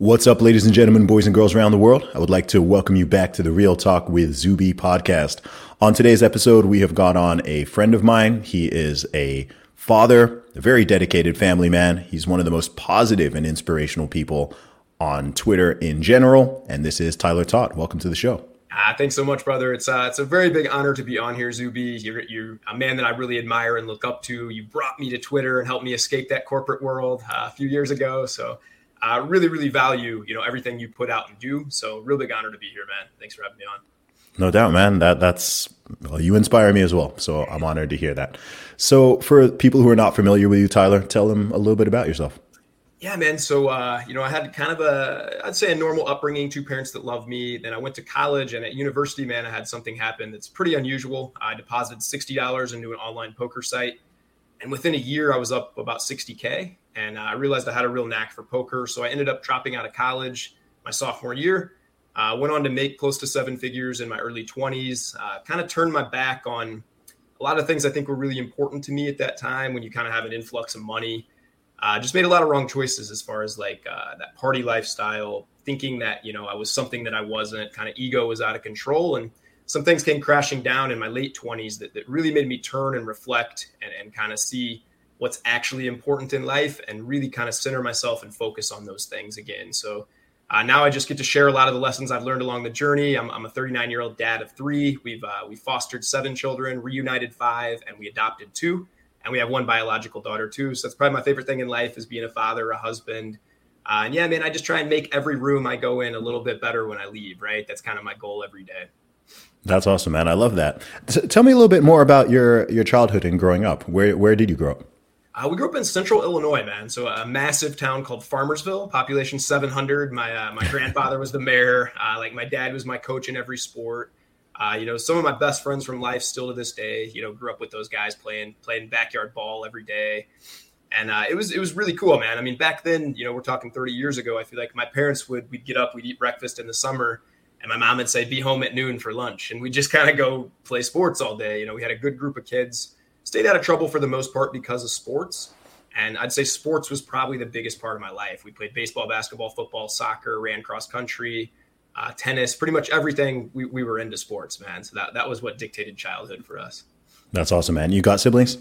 What's up, ladies and gentlemen, boys and girls around the world? I would like to welcome you back to the Real Talk with Zuby podcast. On today's episode, we have got on a friend of mine. He is a father, a very dedicated family man. He's one of the most positive and inspirational people on Twitter in general. And this is Tyler Todd. Welcome to the show. Ah, thanks so much, brother. It's uh, it's a very big honor to be on here, Zuby. You're, you're a man that I really admire and look up to. You brought me to Twitter and helped me escape that corporate world uh, a few years ago. So I really, really value you know everything you put out and do. So real big honor to be here, man. Thanks for having me on. No doubt, man. That that's well, you inspire me as well. So I'm honored to hear that. So for people who are not familiar with you, Tyler, tell them a little bit about yourself. Yeah, man. So, uh, you know, I had kind of a, I'd say a normal upbringing, two parents that loved me. Then I went to college and at university, man, I had something happen that's pretty unusual. I deposited $60 into an online poker site. And within a year, I was up about 60K. And uh, I realized I had a real knack for poker. So I ended up dropping out of college my sophomore year. Uh, went on to make close to seven figures in my early 20s. Uh, kind of turned my back on a lot of things I think were really important to me at that time when you kind of have an influx of money uh, just made a lot of wrong choices as far as like uh, that party lifestyle, thinking that you know I was something that I wasn't. Kind of ego was out of control, and some things came crashing down in my late twenties that, that really made me turn and reflect and, and kind of see what's actually important in life and really kind of center myself and focus on those things again. So. Uh, now I just get to share a lot of the lessons I've learned along the journey. I'm, I'm a 39 year old dad of three. We've uh, we fostered seven children, reunited five, and we adopted two and we have one biological daughter too. So that's probably my favorite thing in life is being a father, a husband. Uh, and yeah, man, I just try and make every room I go in a little bit better when I leave. Right, that's kind of my goal every day. That's awesome, man. I love that. T- tell me a little bit more about your your childhood and growing up. Where where did you grow up? Uh, we grew up in central Illinois, man. So a massive town called Farmersville, population 700. My uh, my grandfather was the mayor. Uh, like my dad was my coach in every sport. Uh, you know, some of my best friends from life still to this day, you know, grew up with those guys playing playing backyard ball every day. And uh, it was it was really cool, man. I mean, back then, you know, we're talking 30 years ago. I feel like my parents would we'd get up, we'd eat breakfast in the summer, and my mom would say, "Be home at noon for lunch," and we'd just kind of go play sports all day. You know, we had a good group of kids. Stayed out of trouble for the most part because of sports, and I'd say sports was probably the biggest part of my life. We played baseball, basketball, football, soccer, ran cross country uh, tennis, pretty much everything. We, we were into sports, man. So that that was what dictated childhood for us. That's awesome, man. You got siblings?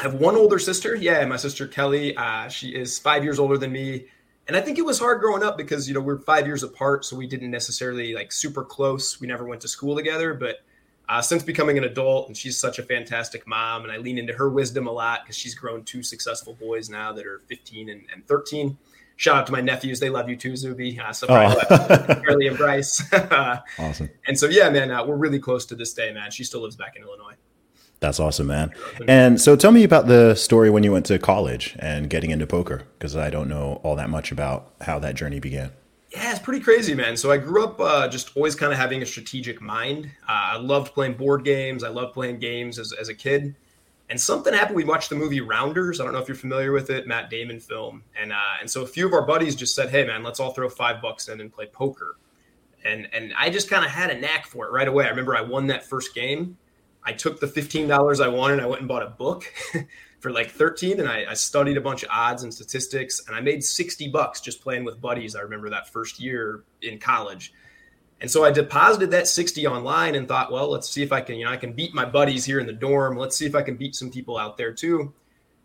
I have one older sister. Yeah, my sister Kelly. Uh, she is five years older than me, and I think it was hard growing up because you know we're five years apart, so we didn't necessarily like super close. We never went to school together, but uh, since becoming an adult, and she's such a fantastic mom, and I lean into her wisdom a lot because she's grown two successful boys now that are 15 and, and 13 shout out to my nephews. They love you too, Zuby. Uh, so oh. And Bryce. awesome. And so, yeah, man, uh, we're really close to this day, man. She still lives back in Illinois. That's awesome, man. And so tell me about the story when you went to college and getting into poker, because I don't know all that much about how that journey began. Yeah, it's pretty crazy, man. So I grew up uh, just always kind of having a strategic mind. Uh, I loved playing board games. I loved playing games as, as a kid. And something happened. We watched the movie Rounders. I don't know if you're familiar with it, Matt Damon film. And uh, and so a few of our buddies just said, "Hey, man, let's all throw five bucks in and play poker." And and I just kind of had a knack for it right away. I remember I won that first game. I took the $15 I won And I went and bought a book for like 13 and I, I, studied a bunch of odds and statistics and I made 60 bucks just playing with buddies. I remember that first year in college. And so I deposited that 60 online and thought, well, let's see if I can, you know, I can beat my buddies here in the dorm. Let's see if I can beat some people out there too.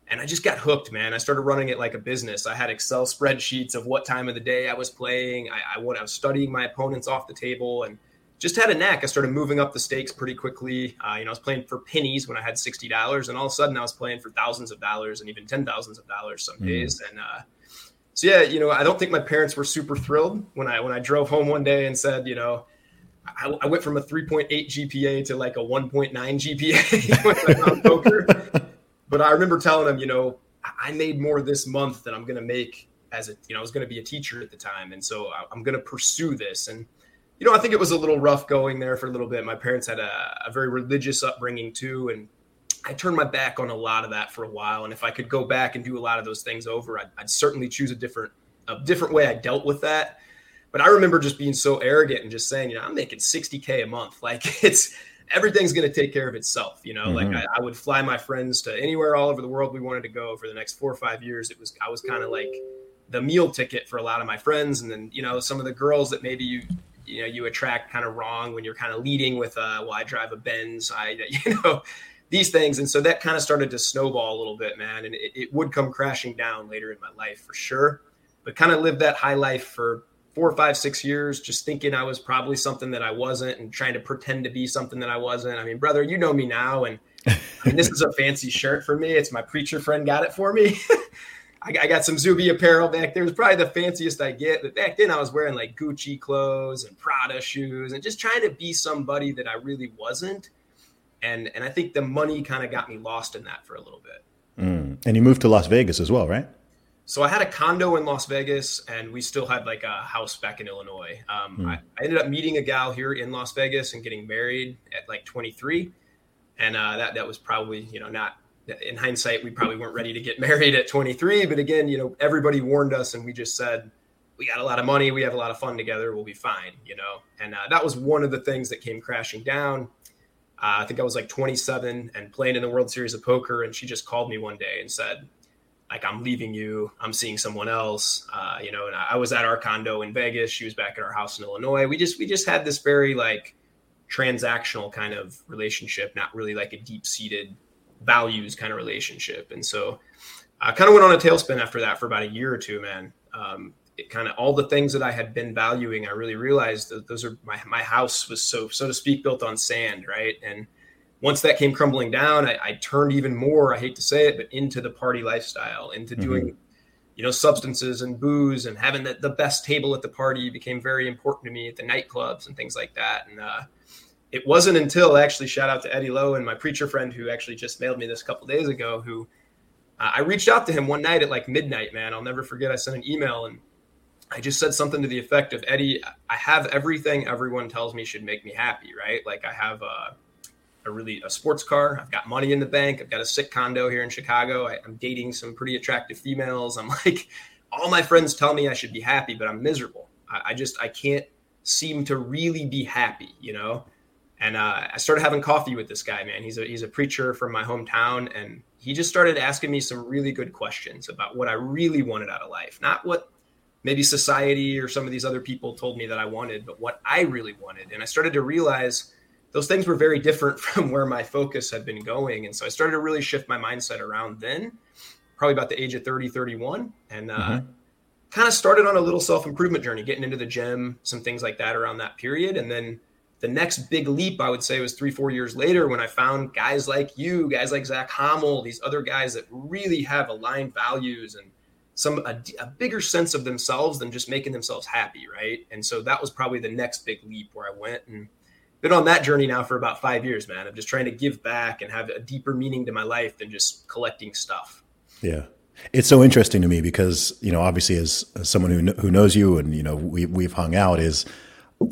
And I just got hooked, man. I started running it like a business. I had Excel spreadsheets of what time of the day I was playing. I, I, I was studying my opponents off the table and just had a knack. I started moving up the stakes pretty quickly. Uh, you know, I was playing for pennies when I had sixty dollars, and all of a sudden I was playing for thousands of dollars and even ten thousands of dollars some mm. days. And uh, so yeah, you know, I don't think my parents were super thrilled when I when I drove home one day and said, you know, I, I went from a 3.8 GPA to like a 1.9 GPA poker. But I remember telling them, you know, I made more this month than I'm going to make as a, you know, I was going to be a teacher at the time. And so I'm going to pursue this. And, you know, I think it was a little rough going there for a little bit. My parents had a, a very religious upbringing too. And I turned my back on a lot of that for a while. And if I could go back and do a lot of those things over, I'd, I'd certainly choose a different, a different way I dealt with that. But I remember just being so arrogant and just saying, you know, I'm making 60K a month. Like it's, everything's going to take care of itself. You know, mm-hmm. like I, I, would fly my friends to anywhere all over the world we wanted to go for the next four or five years. It was I was kind of like the meal ticket for a lot of my friends, and then you know some of the girls that maybe you you know you attract kind of wrong when you're kind of leading with uh, well I drive a Benz, I you know these things, and so that kind of started to snowball a little bit, man, and it, it would come crashing down later in my life for sure. But kind of lived that high life for four, five, six years, just thinking I was probably something that I wasn't and trying to pretend to be something that I wasn't. I mean, brother, you know me now. And this is a fancy shirt for me. It's my preacher friend got it for me. I, I, got some Zuby apparel back there. It was probably the fanciest I get. But back then I was wearing like Gucci clothes and Prada shoes and just trying to be somebody that I really wasn't. And, and I think the money kind of got me lost in that for a little bit. Mm. And you moved to Las Vegas as well, right? So I had a condo in Las Vegas, and we still had like a house back in Illinois. Um, mm. I, I, ended up meeting a gal here in Las Vegas and getting married at like 23, and uh, that that was probably you know not in hindsight we probably weren't ready to get married at 23, but again you know everybody warned us, and we just said we got a lot of money, we have a lot of fun together, we'll be fine, you know. And uh, that was one of the things that came crashing down. Uh, I think I was like 27 and playing in the World Series of Poker, and she just called me one day and said like I'm leaving you, I'm seeing someone else, uh, you know. And I was at our condo in Vegas. She was back at our house in Illinois. We just we just had this very like transactional kind of relationship, not really like a deep seated values kind of relationship. And so I kind of went on a tailspin after that for about a year or two, man. Um, it kind of all the things that I had been valuing, I really realized that those are my my house was so so to speak built on sand, right? And once that came crumbling down, I, I, turned even more, I hate to say it, but into the party lifestyle, into mm-hmm. doing, you know, substances and booze and having the, the best table at the party became very important to me at the nightclubs and things like that. And uh, it wasn't until actually shout out to Eddie Lowe and my preacher friend who actually just mailed me this a couple days ago, who uh, I reached out to him one night at like midnight, man. I'll never forget. I sent an email and I just said something to the effect of Eddie, I have everything everyone tells me should make me happy, right? Like I have, uh, a really a sports car. I've got money in the bank. I've got a sick condo here in Chicago. I, am dating some pretty attractive females. I'm like, all my friends tell me I should be happy, but I'm miserable. I, I just I can't seem to really be happy, you know. And uh, I started having coffee with this guy, man. He's a he's a preacher from my hometown, and he just started asking me some really good questions about what I really wanted out of life, not what maybe society or some of these other people told me that I wanted, but what I really wanted. And I started to realize those things were very different from where my focus had been going. And so I started to really shift my mindset around then, probably about the age of 30, 31. And uh, mm-hmm. kind of started on a little self improvement journey, getting into the gym, some things like that around that period. And then the next big leap, I would say, was three, four years later when I found guys like you, guys like Zach Homol, these other guys that really have aligned values and some a, a, bigger sense of themselves than just making themselves happy, right? And so that was probably the next big leap where I went and been on that journey now for about five years, man. I'm just trying to give back and have a deeper meaning to my life than just collecting stuff. Yeah. It's so interesting to me because, you know, obviously as, as someone who, who knows you and, you know, we, we've hung out is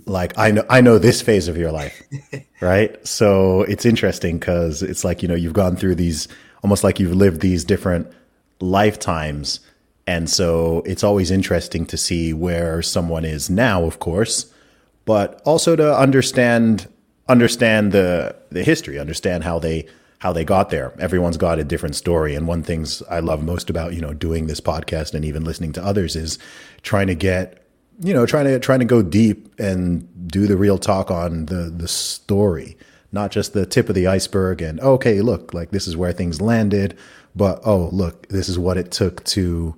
like, I know, I know this phase of your life, right? So it's interesting because it's like, you know, you've gone through these, almost like you've lived these different lifetimes. And so it's always interesting to see where someone is now, of course, but also to understand understand the the history, understand how they how they got there. Everyone's got a different story, and one things I love most about you know doing this podcast and even listening to others is trying to get you know trying to trying to go deep and do the real talk on the the story, not just the tip of the iceberg. And okay, look, like this is where things landed, but oh look, this is what it took to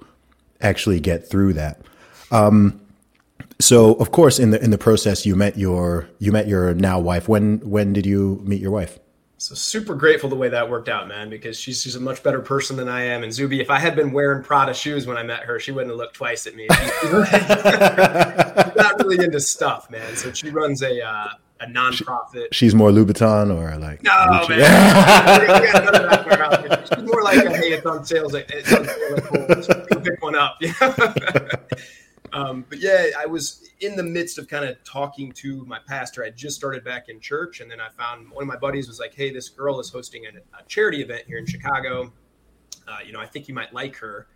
actually get through that. Um, so of course, in the in the process, you met your you met your now wife. When when did you meet your wife? So super grateful the way that worked out, man, because she's she's a much better person than I am. And Zuby, if I had been wearing Prada shoes when I met her, she wouldn't have looked twice at me. She's not really into stuff, man. So she runs a uh, a nonprofit. She's more Louboutin or like no, Gucci. man. she's more like a, hey, it's on sales. It's on sale. Cool. Pick one up. Um, but yeah, I was in the midst of kind of talking to my pastor. I just started back in church, and then I found one of my buddies was like, "Hey, this girl is hosting a, a charity event here in Chicago. Uh, you know, I think you might like her."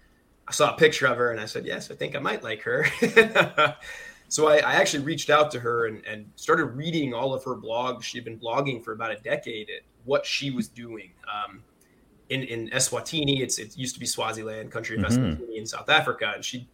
I saw a picture of her, and I said, "Yes, I think I might like her." so I, I, actually reached out to her and, and, started reading all of her blogs. She'd been blogging for about a decade at what she was doing. Um, in, in Eswatini, it's it used to be Swaziland, country of mm-hmm. Eswatini in South Africa, and she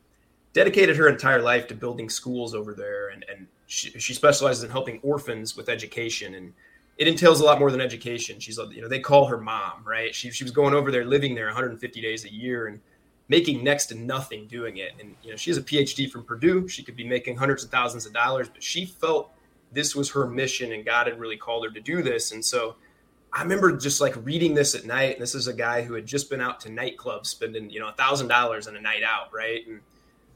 dedicated her entire life to building schools over there, and, and she, she specializes in helping orphans with education, and it entails a lot more than education. She's, you know, they call her mom, right? She, she was going over there, living there 150 days a year, and making next to nothing doing it. And you know, she has a PhD from Purdue. She could be making hundreds of thousands of dollars, but she felt this was her mission, and God had really called her to do this, and so. I remember just like reading this at night. And this is a guy who had just been out to nightclubs spending, you know, a thousand dollars on a night out, right? And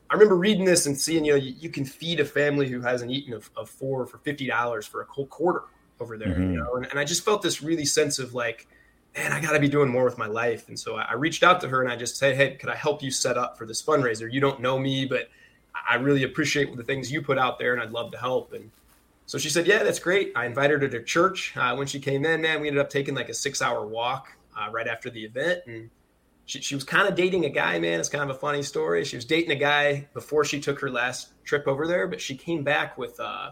I remember reading this and seeing, you know, you, you can feed a family who hasn't eaten of, of four for fifty dollars for a whole quarter over there, mm-hmm. you know, and, and, I just felt this really sense of like, man, I got to be doing more with my life. And so I, I, reached out to her and I just said, hey, could I help you set up for this fundraiser? You don't know me, but I really appreciate the things you put out there, and I'd love to help. And so she said, yeah, that's great. I invited her to church. Uh, when she came in, man, we ended up taking like a six-hour walk uh, right after the event, and she, she was kind of dating a guy, man. It's kind of a funny story. She was dating a guy before she took her last trip over there, but she came back with uh,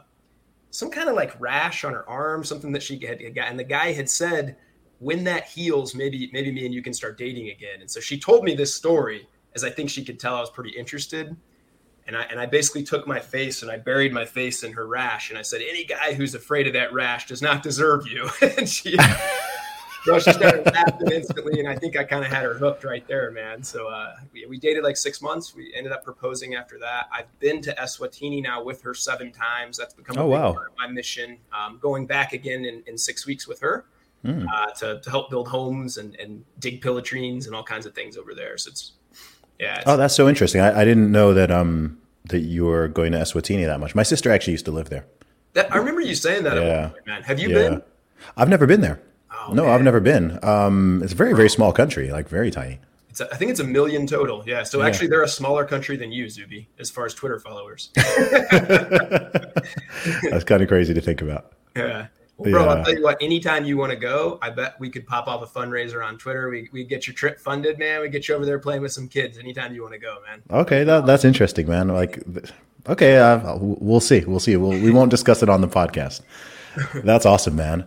some kind of like rash on her arm, something that she had got. And the guy had said, when that heals, maybe maybe me and you can start dating again. And so she told me this story, as I think she could tell I was pretty interested. And I and I basically took my face and I buried my face in her rash, and I said, any guy who's afraid of that rash does not deserve you. and she. She started laughing instantly, and I think I kind of had her hooked right there, man. So uh, we, we, dated like six months. We ended up proposing after that. I've been to Eswatini now with her seven times. That's become oh, wow. my mission. Um, going back again in, in, six weeks with her mm. uh, to, to help build homes and, and dig pit latrines and all kinds of things over there. So it's yeah. It's, oh, that's so interesting. I, I, didn't know that um that you were going to Eswatini that much. My sister actually used to live there. That, I remember you saying that. Yeah. man. Have you yeah. been? I've never been there. Oh, no, man. I've never been. Um, it's a very, very small country, like very tiny. It's a, I think it's a million total. Yeah. So yeah. actually, they're a smaller country than you, Zuby, as far as Twitter followers. That's kind of crazy to think about. Yeah. Well, bro, yeah. I'll tell you what. Anytime you want to go, I bet we could pop off a fundraiser on Twitter. We we get your trip funded, man. We get you over there playing with some kids. Anytime you want to go, man. Okay, that, that's interesting, man. Like, okay, uh, we'll see. We'll see. We'll, we won't discuss it on the podcast. That's awesome, man.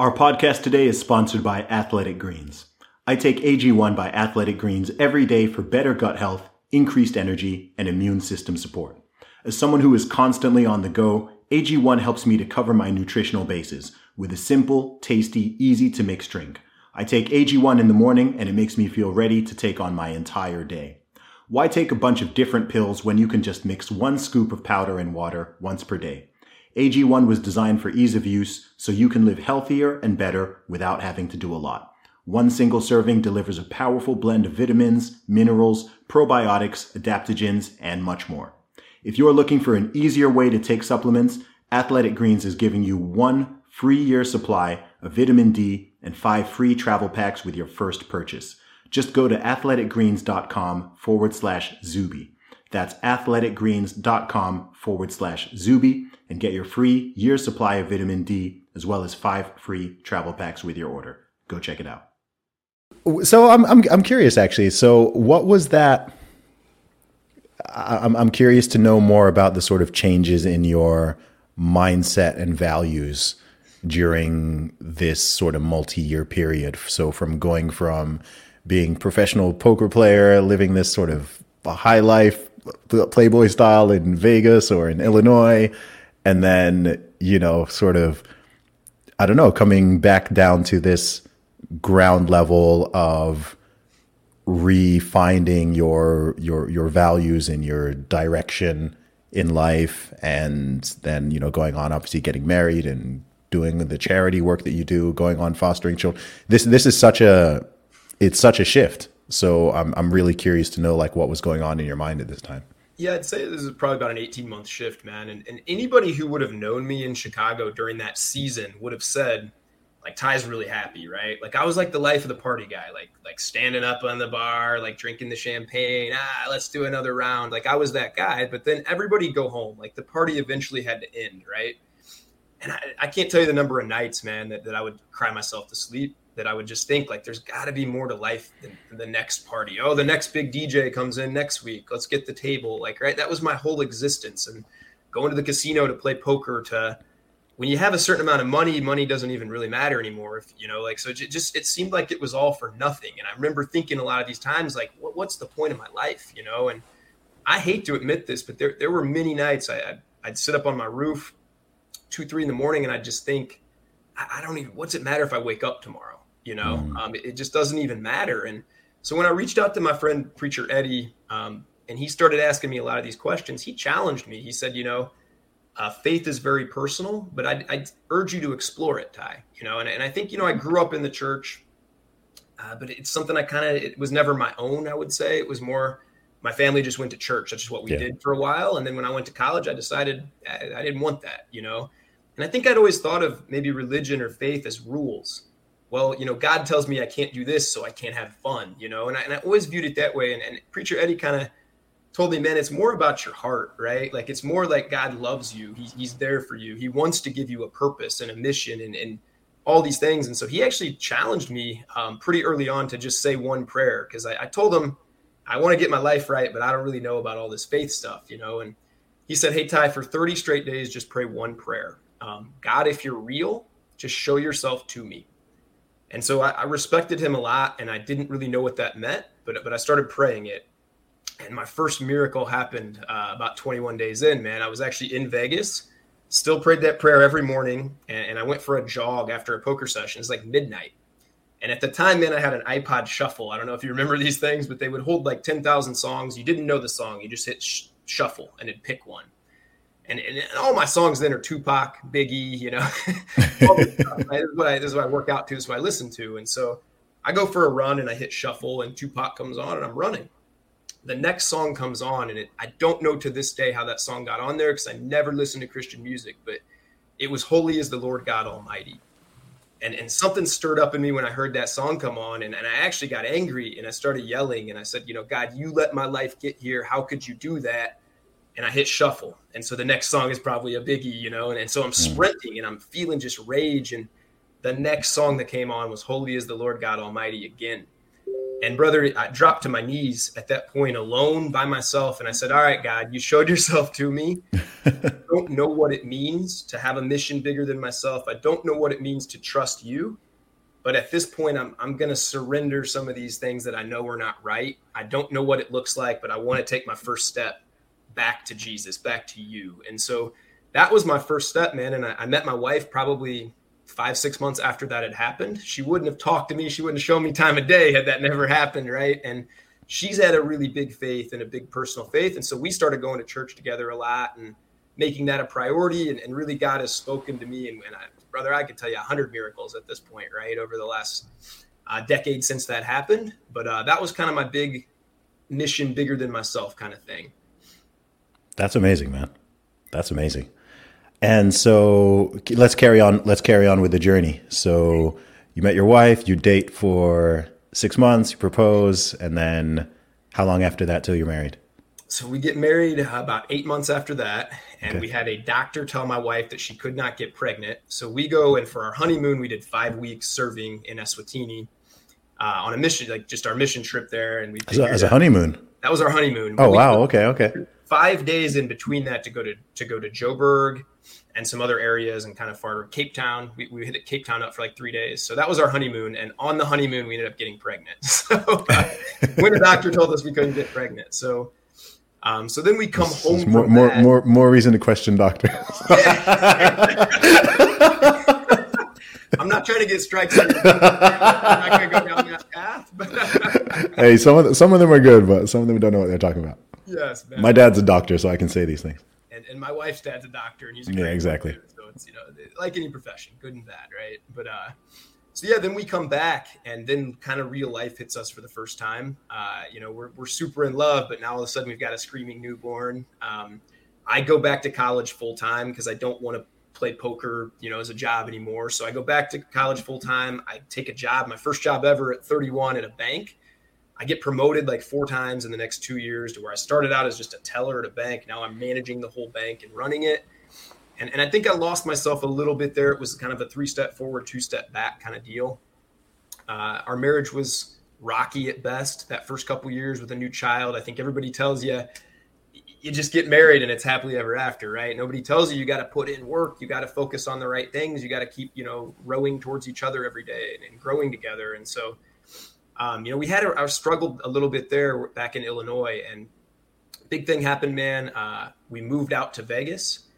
Our podcast today is sponsored by Athletic Greens. I take AG1 by Athletic Greens every day for better gut health, increased energy, and immune system support. As someone who is constantly on the go, AG1 helps me to cover my nutritional bases with a simple, tasty, easy to mix drink. I take AG1 in the morning and it makes me feel ready to take on my entire day. Why take a bunch of different pills when you can just mix one scoop of powder and water once per day? AG1 was designed for ease of use so you can live healthier and better without having to do a lot. One single serving delivers a powerful blend of vitamins, minerals, probiotics, adaptogens, and much more. If you're looking for an easier way to take supplements, Athletic Greens is giving you one free year supply of vitamin D and five free travel packs with your first purchase. Just go to athleticgreens.com forward slash Zuby. That's athleticgreens.com forward slash Zuby and get your free year supply of vitamin D as well as five free travel packs with your order. Go check it out. So I'm I'm I'm curious actually. So what was that? I'm I'm curious to know more about the sort of changes in your mindset and values during this sort of multi-year period. So from going from being professional poker player, living this sort of high life playboy style in Vegas or in Illinois, and then you know, sort of, I don't know, coming back down to this ground level of refinding your your your values and your direction in life and then you know going on obviously getting married and doing the charity work that you do going on fostering children. This this is such a it's such a shift. So i'm i'm really curious to know like what was going on in your mind at this time yeah, I'd say this is probably about an 18 month shift, man. And, and anybody who would have known me in Chicago during that season would have said, like Ty's really happy, right? Like I was like the life of the party guy, like like standing up on the bar, like drinking the champagne. Ah, let's do another round. Like I was that guy. But then everybody go home. Like the party eventually had to end, right? And I, I can't tell you the number of nights, man, that, that I would cry myself to sleep. That I would just think like there's got to be more to life than, the next party. Oh, the next big DJ comes in next week. Let's get the table. Like right, that was my whole existence. And going to the casino to play poker to when you have a certain amount of money, money doesn't even really matter anymore. If you know, like, so it just it seemed like it was all for nothing. And I remember thinking a lot of these times, like, what, what's the point of my life, you know? And I hate to admit this, but there there were many nights I, I'd, I'd sit up on my roof, two three in the morning, and I'd just think, I, I don't even. What's it matter if I wake up tomorrow? You know, mm. um, it, it, just doesn't even matter. And so when I reached out to my friend preacher Eddie, um, and he started asking me a lot of these questions, he challenged me. He said, you know uh, faith is very personal, but I'd, I'd, urge you to explore it, Ty. You know, and, and I think you know I grew up in the church, uh, but it's something I kind of it was never my own. I would say it was more my family just went to church. That's just what we yeah. did for a while, and then when I went to college, I decided I, I didn't want that. You know, and I think I'd always thought of maybe religion or faith as rules. Well, you know, God tells me I can't do this, so I can't have fun. You know, and I, and I always viewed it that way. And, and preacher Eddie kind of told me, man, it's more about your heart, right? Like it's more like God loves you. He, he's there for you. He wants to give you a purpose and a mission and, and all these things. And so he actually challenged me um, pretty early on to just say one prayer because I, I, told him I want to get my life right, but I don't really know about all this faith stuff, you know. And he said, "Hey Ty, for 30 straight days, just pray one prayer. Um, God, if you're real, just show yourself to me." And so I, I respected him a lot, and I didn't really know what that meant, but but I started praying it. And my first miracle happened uh, about 21 days in man. I was actually in vegas still prayed that prayer every morning and, and, i went for a jog after a poker session. It's like midnight. And at the time man i had an ipod shuffle. I don't know if you remember these things but they would hold like 10000 songs. You didn't know the song. You just hit sh- shuffle and it'd pick one and, and, all my songs then are tupac biggie you know? This, is what I, this is what i work out to this is what i listen to. And so i go for a run and i hit shuffle and tupac comes on and i'm running. The next song comes on and it, i don't know to this day how that song got on there because i never listened to christian music but it was holy is the lord god almighty. And, and something stirred up in me when i heard that song come on and, and i actually got angry and i started yelling and i said you know god you let my life get here. How could you do that and i hit shuffle and so the next song is probably a biggie you know and, and so i'm hmm. sprinting and i'm feeling just rage and the next song that came on was holy is the lord god almighty again and brother, I dropped to my knees at that point alone by myself. And I said, All right, God, you showed yourself to me. I don't know what it means to have a mission bigger than myself. I don't know what it means to trust you. But at this point, I'm, I'm going to surrender some of these things that I know are not right. I don't know what it looks like, but I want to take my first step back to Jesus, back to you. And so that was my first step, man. And I, I met my wife probably five, six months after that had happened, she wouldn't have talked to me. She wouldn't have shown me time of day had that never happened. Right. And she's had a really big faith and a big personal faith. And so we started going to church together a lot and making that a priority. And, and really, God has spoken to me. And, and I, brother, I could tell you a hundred miracles at this point, right? Over the last uh, decade since that happened. But uh, that was kind of my big mission, bigger than myself kind of thing. That's amazing, man. That's amazing. And so let's carry on. Let's carry on with the journey. So you met your wife. You date for six months. You propose, and then how long after that till you're married? So we get married about eight months after that, and okay. we had a doctor tell my wife that she could not get pregnant. So we go and for our honeymoon, we did five weeks serving in Eswatini uh, on a mission, like just our mission trip there, and we as a, as a honeymoon. That was our honeymoon. Oh wow! Okay, okay five days in between that to go to to go to Joburg and some other areas and kind of far Cape Town. We, we hit Cape Town up for like three days. So that was our honeymoon. And on the honeymoon, we ended up getting pregnant. So uh, when the doctor told us we couldn't get pregnant. So um, so then we come It's home. more, from more, that. more, more reason to question doctor. I'm not trying to get strikes. I'm not going to go down that path. Hey, some of, the, some of them are good, but some of them don't know what they're talking about. Yes, man. My dad's a doctor, so I can say these things. and, and my wife's dad's a doctor, and he's a Yeah, exactly. doctor, So it's you know like any profession, good and bad, right? But uh, so yeah, then we come back, and then kind of real life hits us for the first time. Uh, you know, we're we're super in love, but now all of a sudden we've got a screaming newborn. Um, I go back to college full time because I don't want to play poker, you know, as a job anymore. So I go back to college full time. I take a job, my first job ever at 31 at a bank. I get promoted like four times in the next two years to where I started out as just a teller at a bank. Now I'm managing the whole bank and running it. And, and I think I lost myself a little bit there. It was kind of a three step forward, two step back kind of deal. Uh, our marriage was rocky at best that first couple years with a new child. I think everybody tells you you just get married and it's happily ever after, right? Nobody tells you you got to put in work, you got to focus on the right things, you got to keep, you know, rowing towards each other every day and, and growing together. And so, um, you know, we had our struggled a little bit there back in Illinois, and big thing happened, man. Uh, we moved out to Vegas,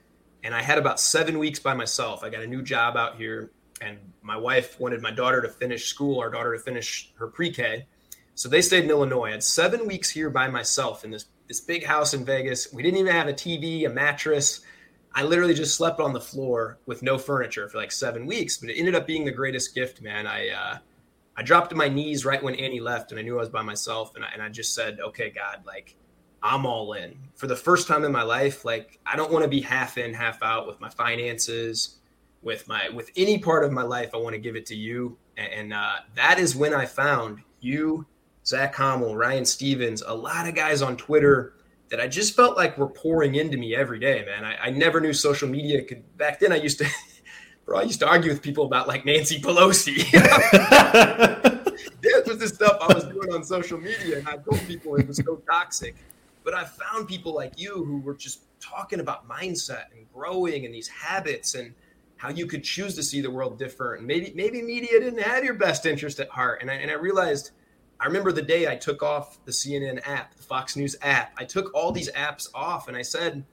and I had about seven weeks by myself. I got a new job out here, and my wife wanted my daughter to finish school, our daughter to finish her pre-K. So they stayed in Illinois. I had seven weeks here by myself in this this big house in Vegas. We didn't even have a TV, a mattress. I literally just slept on the floor with no furniture for like seven weeks. But it ended up being the greatest gift, man. I uh, I dropped to my knees right when Annie left, and I knew I was by myself. And I, and I just said, "Okay, God, like I'm all in." For the first time in my life, like I don't want to be half in, half out with my finances, with my with any part of my life. I want to give it to you, and, and uh, that is when I found you, Zach Homol, Ryan Stevens, a lot of guys on Twitter that I just felt like were pouring into me every day, man. I, I never knew social media could. Back then, I used to. Bro, I used to argue with people about like Nancy Pelosi. this was the stuff I was doing on social media, and I told people it was so toxic. But I found people like you who were just talking about mindset and growing and these habits and how you could choose to see the world different. And maybe maybe media didn't have your best interest at heart. And I, and I realized, I remember the day I took off the CNN app, the Fox News app. I took all these apps off, and I said,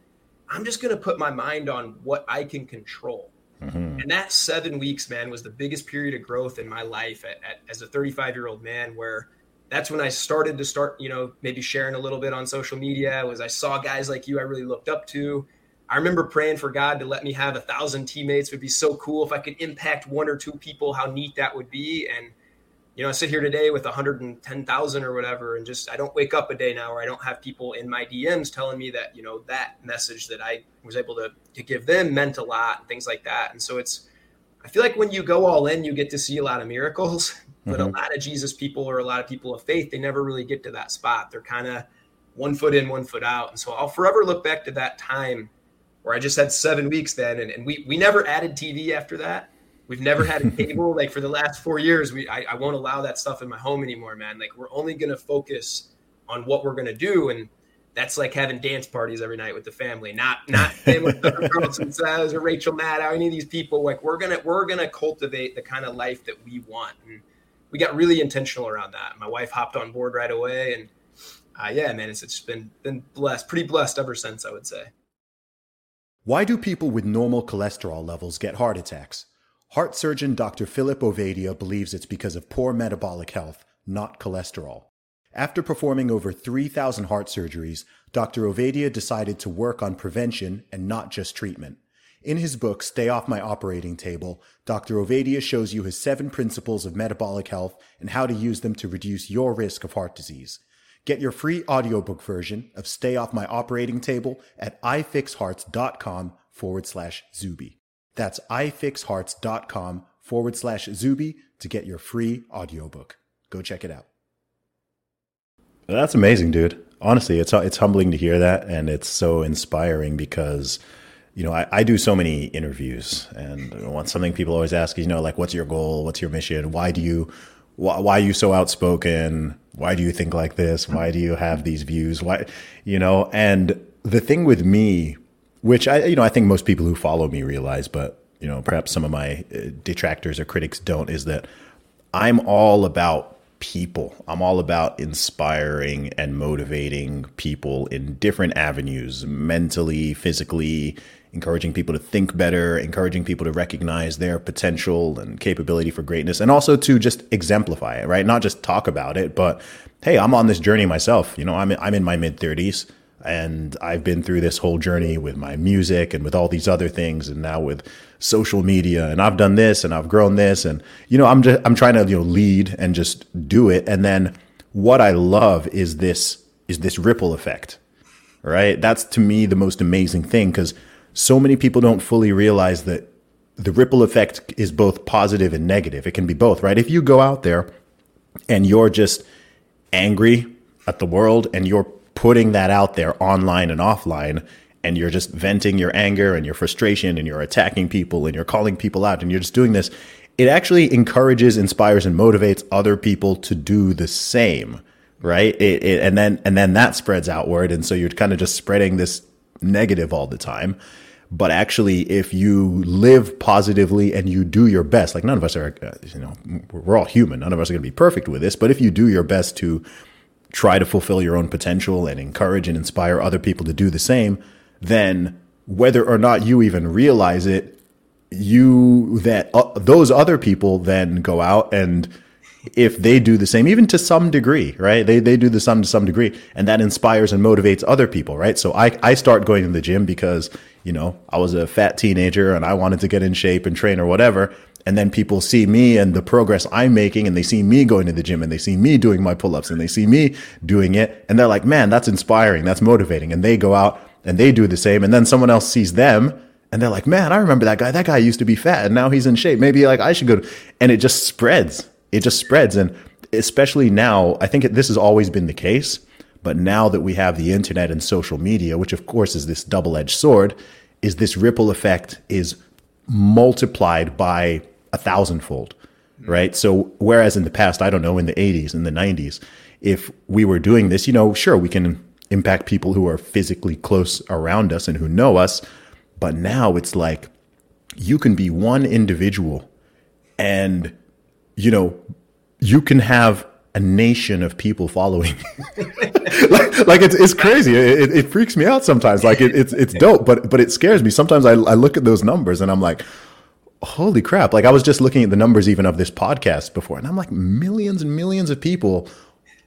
I'm just going to put my mind on what I can control. Mm-hmm. And that seven weeks, man, was the biggest period of growth in my life at, at, as a 35 year old man, where that's when I started to start, you know, maybe sharing a little bit on social media. Was I saw guys like you I really looked up to. I remember praying for God to let me have a thousand teammates. It would be so cool if I could impact one or two people. How neat that would be. And you know, I sit here today with 110,000 or whatever, and just I don't wake up a day now where I don't have people in my DMs telling me that you know that message that I was able to to give them meant a lot and things like that. And so it's, I feel like when you go all in, you get to see a lot of miracles, but a mm-hmm. lot of Jesus people or a lot of people of faith, they never really get to that spot. They're kind of one foot in, one foot out. And so I'll forever look back to that time where I just had seven weeks then, and, and we we never added TV after that. We've never had a cable. like for the last four years, we I, I won't allow that stuff in my home anymore, man. Like we're only gonna focus on what we're gonna do, and that's like having dance parties every night with the family. Not not him with Carlson says or Rachel Maddow, any of these people. Like we're gonna we're gonna cultivate the kind of life that we want, and we got really intentional around that. My wife hopped on board right away, and uh, yeah, man, it's it's been been blessed, pretty blessed ever since, I would say. Why do people with normal cholesterol levels get heart attacks? Heart surgeon Dr. Philip Ovadia believes it's because of poor metabolic health, not cholesterol. After performing over 3,000 heart surgeries, Dr. Ovadia decided to work on prevention and not just treatment. In his book, Stay Off My Operating Table, Dr. Ovadia shows you his seven principles of metabolic health and how to use them to reduce your risk of heart disease. Get your free audiobook version of Stay Off My Operating Table at ifixhearts.com forward slash Zuby. That's ifixhearts.com forward slash Zuby to get your free audiobook. Go check it out. That's amazing, dude. Honestly, it's it's humbling to hear that, and it's so inspiring because, you know, I, I do so many interviews, and one something people always ask is, you know, like, what's your goal? What's your mission? Why do you, why, why are you so outspoken? Why do you think like this? Why do you have these views? Why, you know, and the thing with me, which I, you know, I think most people who follow me realize, but you know, perhaps some of my uh, detractors or critics don't, is that I'm all about people. I'm all about inspiring and motivating people in different avenues, mentally, physically, encouraging people to think better, encouraging people to recognize their potential and capability for greatness, and also to just exemplify it, right? Not just talk about it, but hey, I'm on this journey myself. You know, I'm I'm in my mid 30s and I've been through this whole journey with my music and with all these other things and now with social media and I've done this and I've grown this and you know I'm just I'm trying to you know lead and just do it and then what I love is this is this ripple effect. Right? That's to me the most amazing thing cuz so many people don't fully realize that the ripple effect is both positive and negative. It can be both, right? If you go out there and you're just angry at the world and you're putting that out there online and offline, and you're just venting your anger and your frustration and you're attacking people and you're calling people out and you're just doing this, it actually encourages, inspires, and motivates other people to do the same, right? It, it, and then and then that spreads outward, and so you're kind of just spreading this negative all the time. But actually, if you live positively and you do your best, like none of us are, uh, you know, we're all human. None of us are going to be perfect with this. But if you do your best to try to fulfill your own potential and encourage and inspire other people to do the same, then whether or not you even realize it, you that uh, those other people then go out and if they do the same, even to some degree, right? They, they do the same to some degree and that inspires and motivates other people, right? So I, I start going to the gym because, you know, I was a fat teenager and I wanted to get in shape and train or whatever. And then people see me and the progress I'm making and they see me going to the gym and they see me doing my pull ups and they see me doing it. And they're like, man, that's inspiring. That's motivating. And they go out and they do the same. And then someone else sees them and they're like, man, I remember that guy. That guy used to be fat and now he's in shape. Maybe like I should go. And it just spreads it just spreads. And especially now, I think this has always been the case. But now that we have the internet and social media, which of course is this double edged sword, is this ripple effect is multiplied by a thousandfold, right? So, whereas in the past, I don't know, in the 80s, in the 90s, if we were doing this, you know, sure, we can impact people who are physically close around us and who know us. But now it's like you can be one individual and you know, you can have a nation of people following. like, like it's, it's crazy. It, it, freaks me out sometimes. Like it, it's, it's dope, but, but it scares me. Sometimes I, I look at those numbers and I'm like, holy crap. Like I was just looking at the numbers even of this podcast before and I'm like millions and millions of people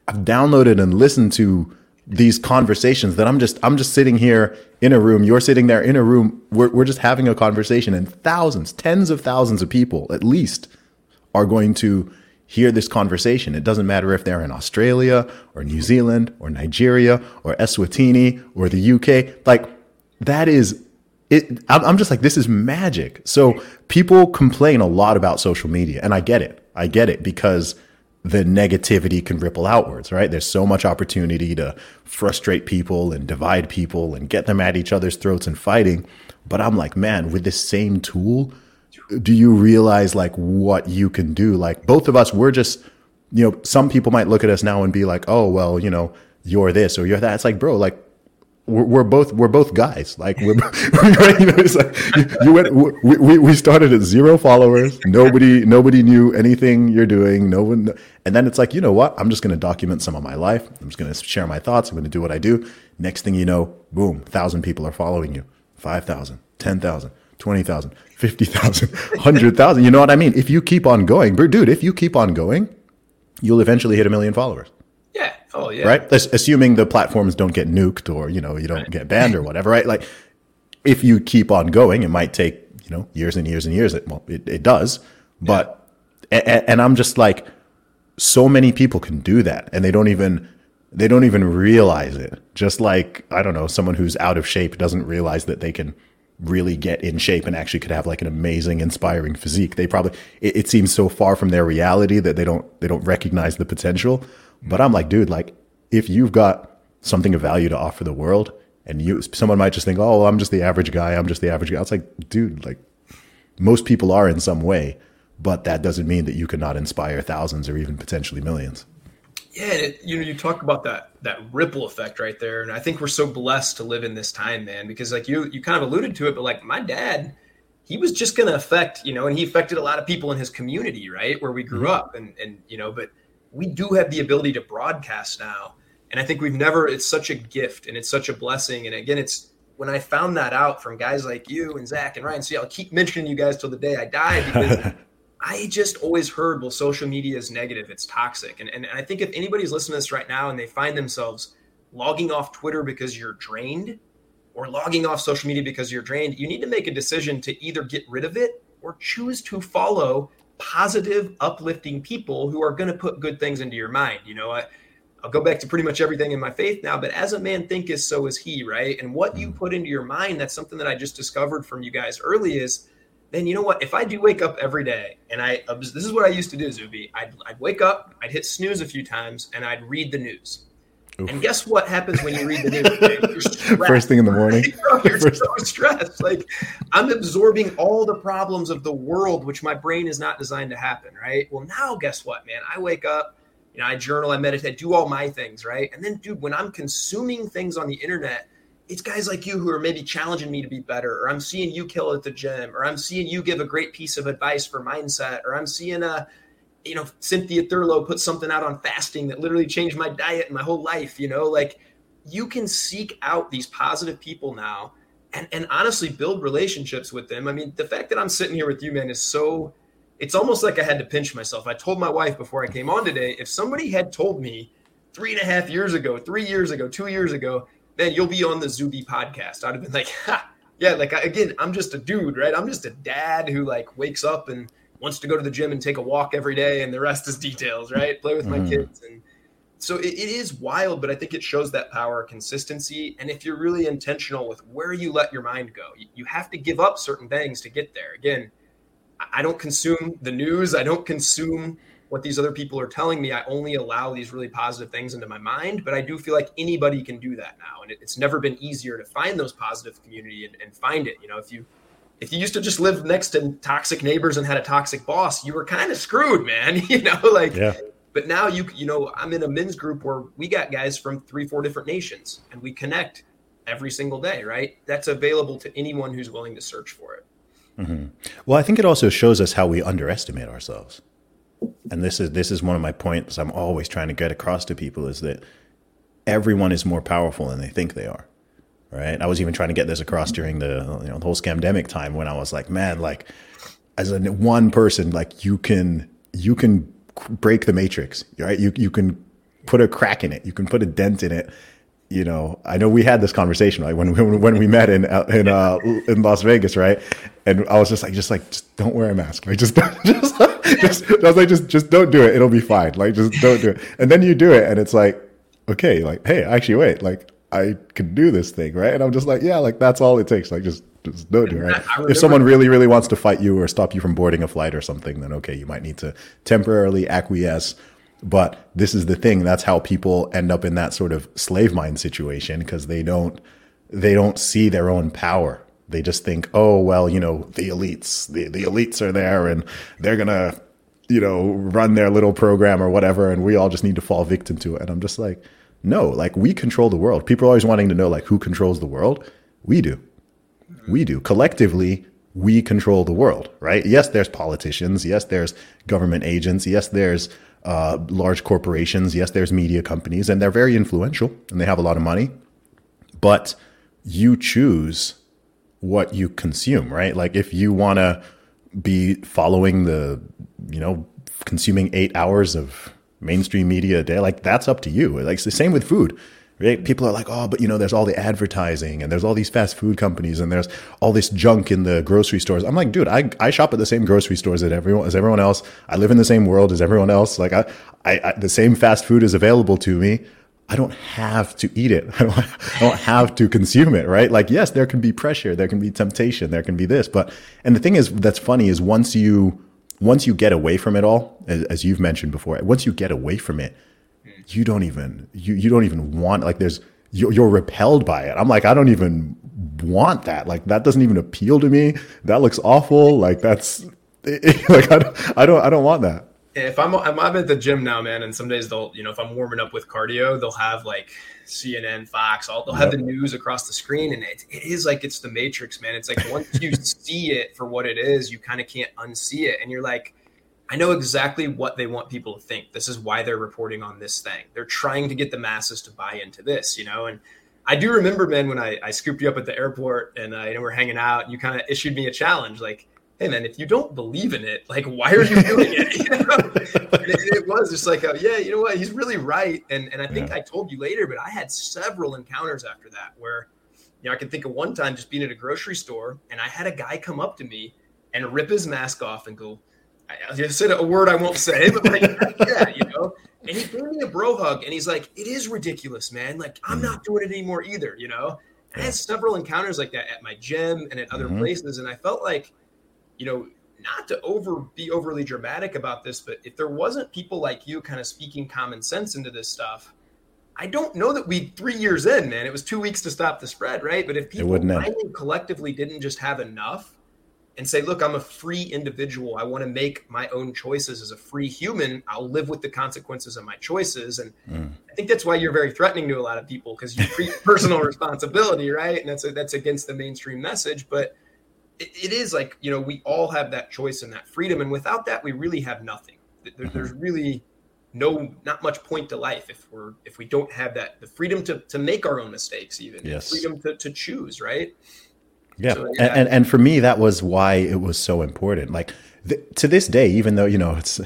have downloaded and listened to these conversations that I'm just, I'm just sitting here in a room. You're sitting there in a room. We're, we're just having a conversation and thousands, tens of thousands of people at least are going to hear this conversation. It doesn't matter if they're in Australia or New Zealand or Nigeria or Eswatini or the UK. Like that is it. I'm just like, this is magic. So people complain a lot about social media and I get it. I get it because the negativity can ripple outwards, right? There's so much opportunity to frustrate people and divide people and get them at each other's throats and fighting. But I'm like, man, with this same tool, do you realize like what you can do? Like both of us, we're just, you know, some people might look at us now and be like, oh, well, you know, you're this or you're that. It's like, bro, like we're, we're both, we're both guys. Like we're, you know, it's like you, went, we, we, we started at zero followers. Nobody, nobody knew anything you're doing. No one. And then it's like, you know what? I'm just going to document some of my life. I'm just going to share my thoughts. I'm going to do what I do. Next thing you know, boom, thousand people are following you. 5,000, 10,000, 20,000, 50,000, 100,000. You know what I mean? If you keep on going, dude, if you keep on going, you'll eventually hit a million followers. Oh, yeah. Right? Assuming the platforms don't get nuked or, you know, you don't right. get banned or whatever, right? Like, if you keep on going, it might take, you know, years and years and years. It, well, it, it does. But, yeah. and, and I'm just like, so many people can do that and they don't even, they don't even realize it. Just like, I don't know, someone who's out of shape doesn't realize that they can really get in shape and actually could have like an amazing, inspiring physique. They probably it, it, seems so far from their reality that they don't they don't recognize the potential. But I'm like, dude, like if you've got something of value to offer the world, and you someone might just think, oh, well, I'm just the average guy. I'm just the average guy. It's like, dude, like most people are in some way, but that doesn't mean that you cannot inspire thousands or even potentially millions. Yeah, it, you know, you talk about that that ripple effect right there, and I think we're so blessed to live in this time, man. Because like you, you kind of alluded to it, but like my dad, he was just going to affect, you know, and he affected a lot of people in his community, right, where we grew mm-hmm. up, and and you know, but we do have the ability to broadcast now, and I think we've never. It's such a gift, and it's such a blessing, and again, it's when I found that out from guys like you and Zach and Ryan. See, I'll keep mentioning you guys till the day I die because. I just always heard, well, social media is negative, it's toxic. And, and, and I think if anybody's listening to this right now and they find themselves logging off Twitter because you're drained or logging off social media because you're drained, you need to make a decision to either get rid of it or choose to follow positive, uplifting people who are going to put good things into your mind. You know, I, I'll go back to pretty much everything in my faith now, but as a man thinketh, so is he, right? And what you mm. put into your mind, that's something that I just discovered from you guys early is then you know what? If I do wake up every day and I, this is what I used to do, Zuby. I'd, I'd wake up, I'd hit snooze a few times, and I'd read the news. Oof. And guess what happens when you read the news? First thing in the morning. You're so stressed. Like I'm absorbing all the problems of the world, which my brain is not designed to happen. Right. Well, now guess what, man? I wake up, you know, I journal, I meditate, do all my things. Right. And then, dude, when I'm consuming things on the internet it's guys like you who are maybe challenging me to be better, or I'm seeing you kill at the gym, or I'm seeing you give a great piece of advice for mindset, or I'm seeing a, you know, Cynthia Thurlow put something out on fasting that literally changed my diet and my whole life. You know, like you can seek out these positive people now and, and honestly build relationships with them. I mean, the fact that I'm sitting here with you, man, is so it's almost like I had to pinch myself. I told my wife before I came on today, if somebody had told me three and a half years ago, three years ago, two years ago, man, you'll be on the Zuby podcast. I'd have been like, ha, yeah, like again, I'm just a dude, right? I'm just a dad who like wakes up and wants to go to the gym and take a walk every day, and the rest is details, right? Play with my mm. kids, and so it, it is wild, but I think it shows that power, consistency, and if you're really intentional with where you let your mind go, you, you have to give up certain things to get there. Again, I don't consume the news. I don't consume what these other people are telling me. I only allow these really positive things into my mind, but I do feel like anybody can do that now. And it, it's never been easier to find those positive community and, and find it. You know, if you if you used to just live next to toxic neighbors and had a toxic boss, you were kind of screwed, man. you know, like yeah. but now you you know, I'm in a men's group where we got guys from three, four different nations and we connect every single day, right? That's available to anyone who's willing to search for it. Mm-hmm. Well, I think it also shows us how we underestimate ourselves and this is this is one of my points I'm always trying to get across to people is that everyone is more powerful than they think they are. Right? I was even trying to get this across during the you know the whole scamdemic time when I was like, man, like as a one person, like you can you can break the matrix, right? You you can put a crack in it, you can put a dent in it, you know, I know we had this conversation right when we, when we met in in uh, in Las Vegas, right? And I was just like, just like, just don't wear a mask, like just just, just I was like, just just don't do it, it'll be fine, like just don't do it. And then you do it, and it's like, okay, like, hey, actually, wait, like I can do this thing, right? And I'm just like, yeah, like that's all it takes, like just just don't do it. Right? If someone really really wants to fight you or stop you from boarding a flight or something, then okay, you might need to temporarily acquiesce but this is the thing. That's how people end up in that sort of slave mind situation because they don't, they don't see their own power. They just think, oh, well, you know, the elites, the, the elites are there and they're going to, you know, run their little program or whatever. And we all just need to fall victim to it. And I'm just like, no, like we control the world. People are always wanting to know, like, who controls the world? We do. We do. Collectively, we control the world, right? Yes, there's politicians. Yes, there's government agents. Yes, there's uh, large corporations. Yes, there's media companies, and they're very influential and they have a lot of money. But you choose what you consume, right? Like if you want to be following the, you know, consuming eight hours of mainstream media a day, like that's up to you. Like it's the same with food. Right? People are like, oh, but you know, there's all the advertising and there's all these fast food companies and there's all this junk in the grocery stores. I'm like, dude, I, I shop at the same grocery stores as everyone as everyone else. I live in the same world as everyone else. Like I, I, I the same fast food is available to me. I don't have to eat it. I don't, I don't have to consume it, right? Like, yes, there can be pressure, there can be temptation, there can be this, but and the thing is that's funny is once you once you get away from it all, as, as you've mentioned before, once you get away from it, you don't even you you don't even want like there's you're, you're repelled by it. I'm like I don't even want that. Like that doesn't even appeal to me. That looks awful. Like that's like I don't, I don't I don't want that. If I'm I'm at the gym now, man, and some days they'll you know if I'm warming up with cardio, they'll have like CNN, Fox, all they'll have the news across the screen, and it, it is like it's the Matrix, man. It's like once you see it for what it is, you kind of can't unsee it, and you're like, I know exactly what they want people to think. This is why they're reporting on this thing. They're trying to get the masses to buy into this, you know, and. I do remember, man, when I, I scooped you up at the airport and uh, you know, we're hanging out, and you kind of issued me a challenge, like, hey man, if you don't believe in it, like why are you doing it? You know? it, it, was just like, a, yeah, you know what? He's really right. And and I think yeah. I told you later, but I had several encounters after that where, you know, I can think of one time just being at a grocery store and I had a guy come up to me and rip his mask off and go, I just said a word I won't say, but like, yeah, you know. And he gave me a bro hug, and he's like, "It is ridiculous, man. Like, I'm not doing it anymore either." You know. And I had several encounters like that at my gym and at other mm-hmm. places, and I felt like you know, not to over be overly dramatic about this, but if there wasn't people like you kind of speaking common sense into this stuff, I don't know that we'd three years in, man. It was two weeks to stop the spread, right? But if people finally collectively didn't just have enough and say, look, I'm a free individual. I want to make my own choices as a free human. I'll live with the consequences of my choices. And mm. I think that's why you're very threatening to a lot of people because you treat personal responsibility, right? And that's a, that's against the mainstream message. But it, it is like you know we all have that choice and that freedom and without that we really have nothing there, there's mm-hmm. really no not much point to life if we're if we don't have that the freedom to to make our own mistakes even yes. freedom to, to choose right yeah. So, yeah. And, and, and for me that was why it was so important like th- to this day even though you know it's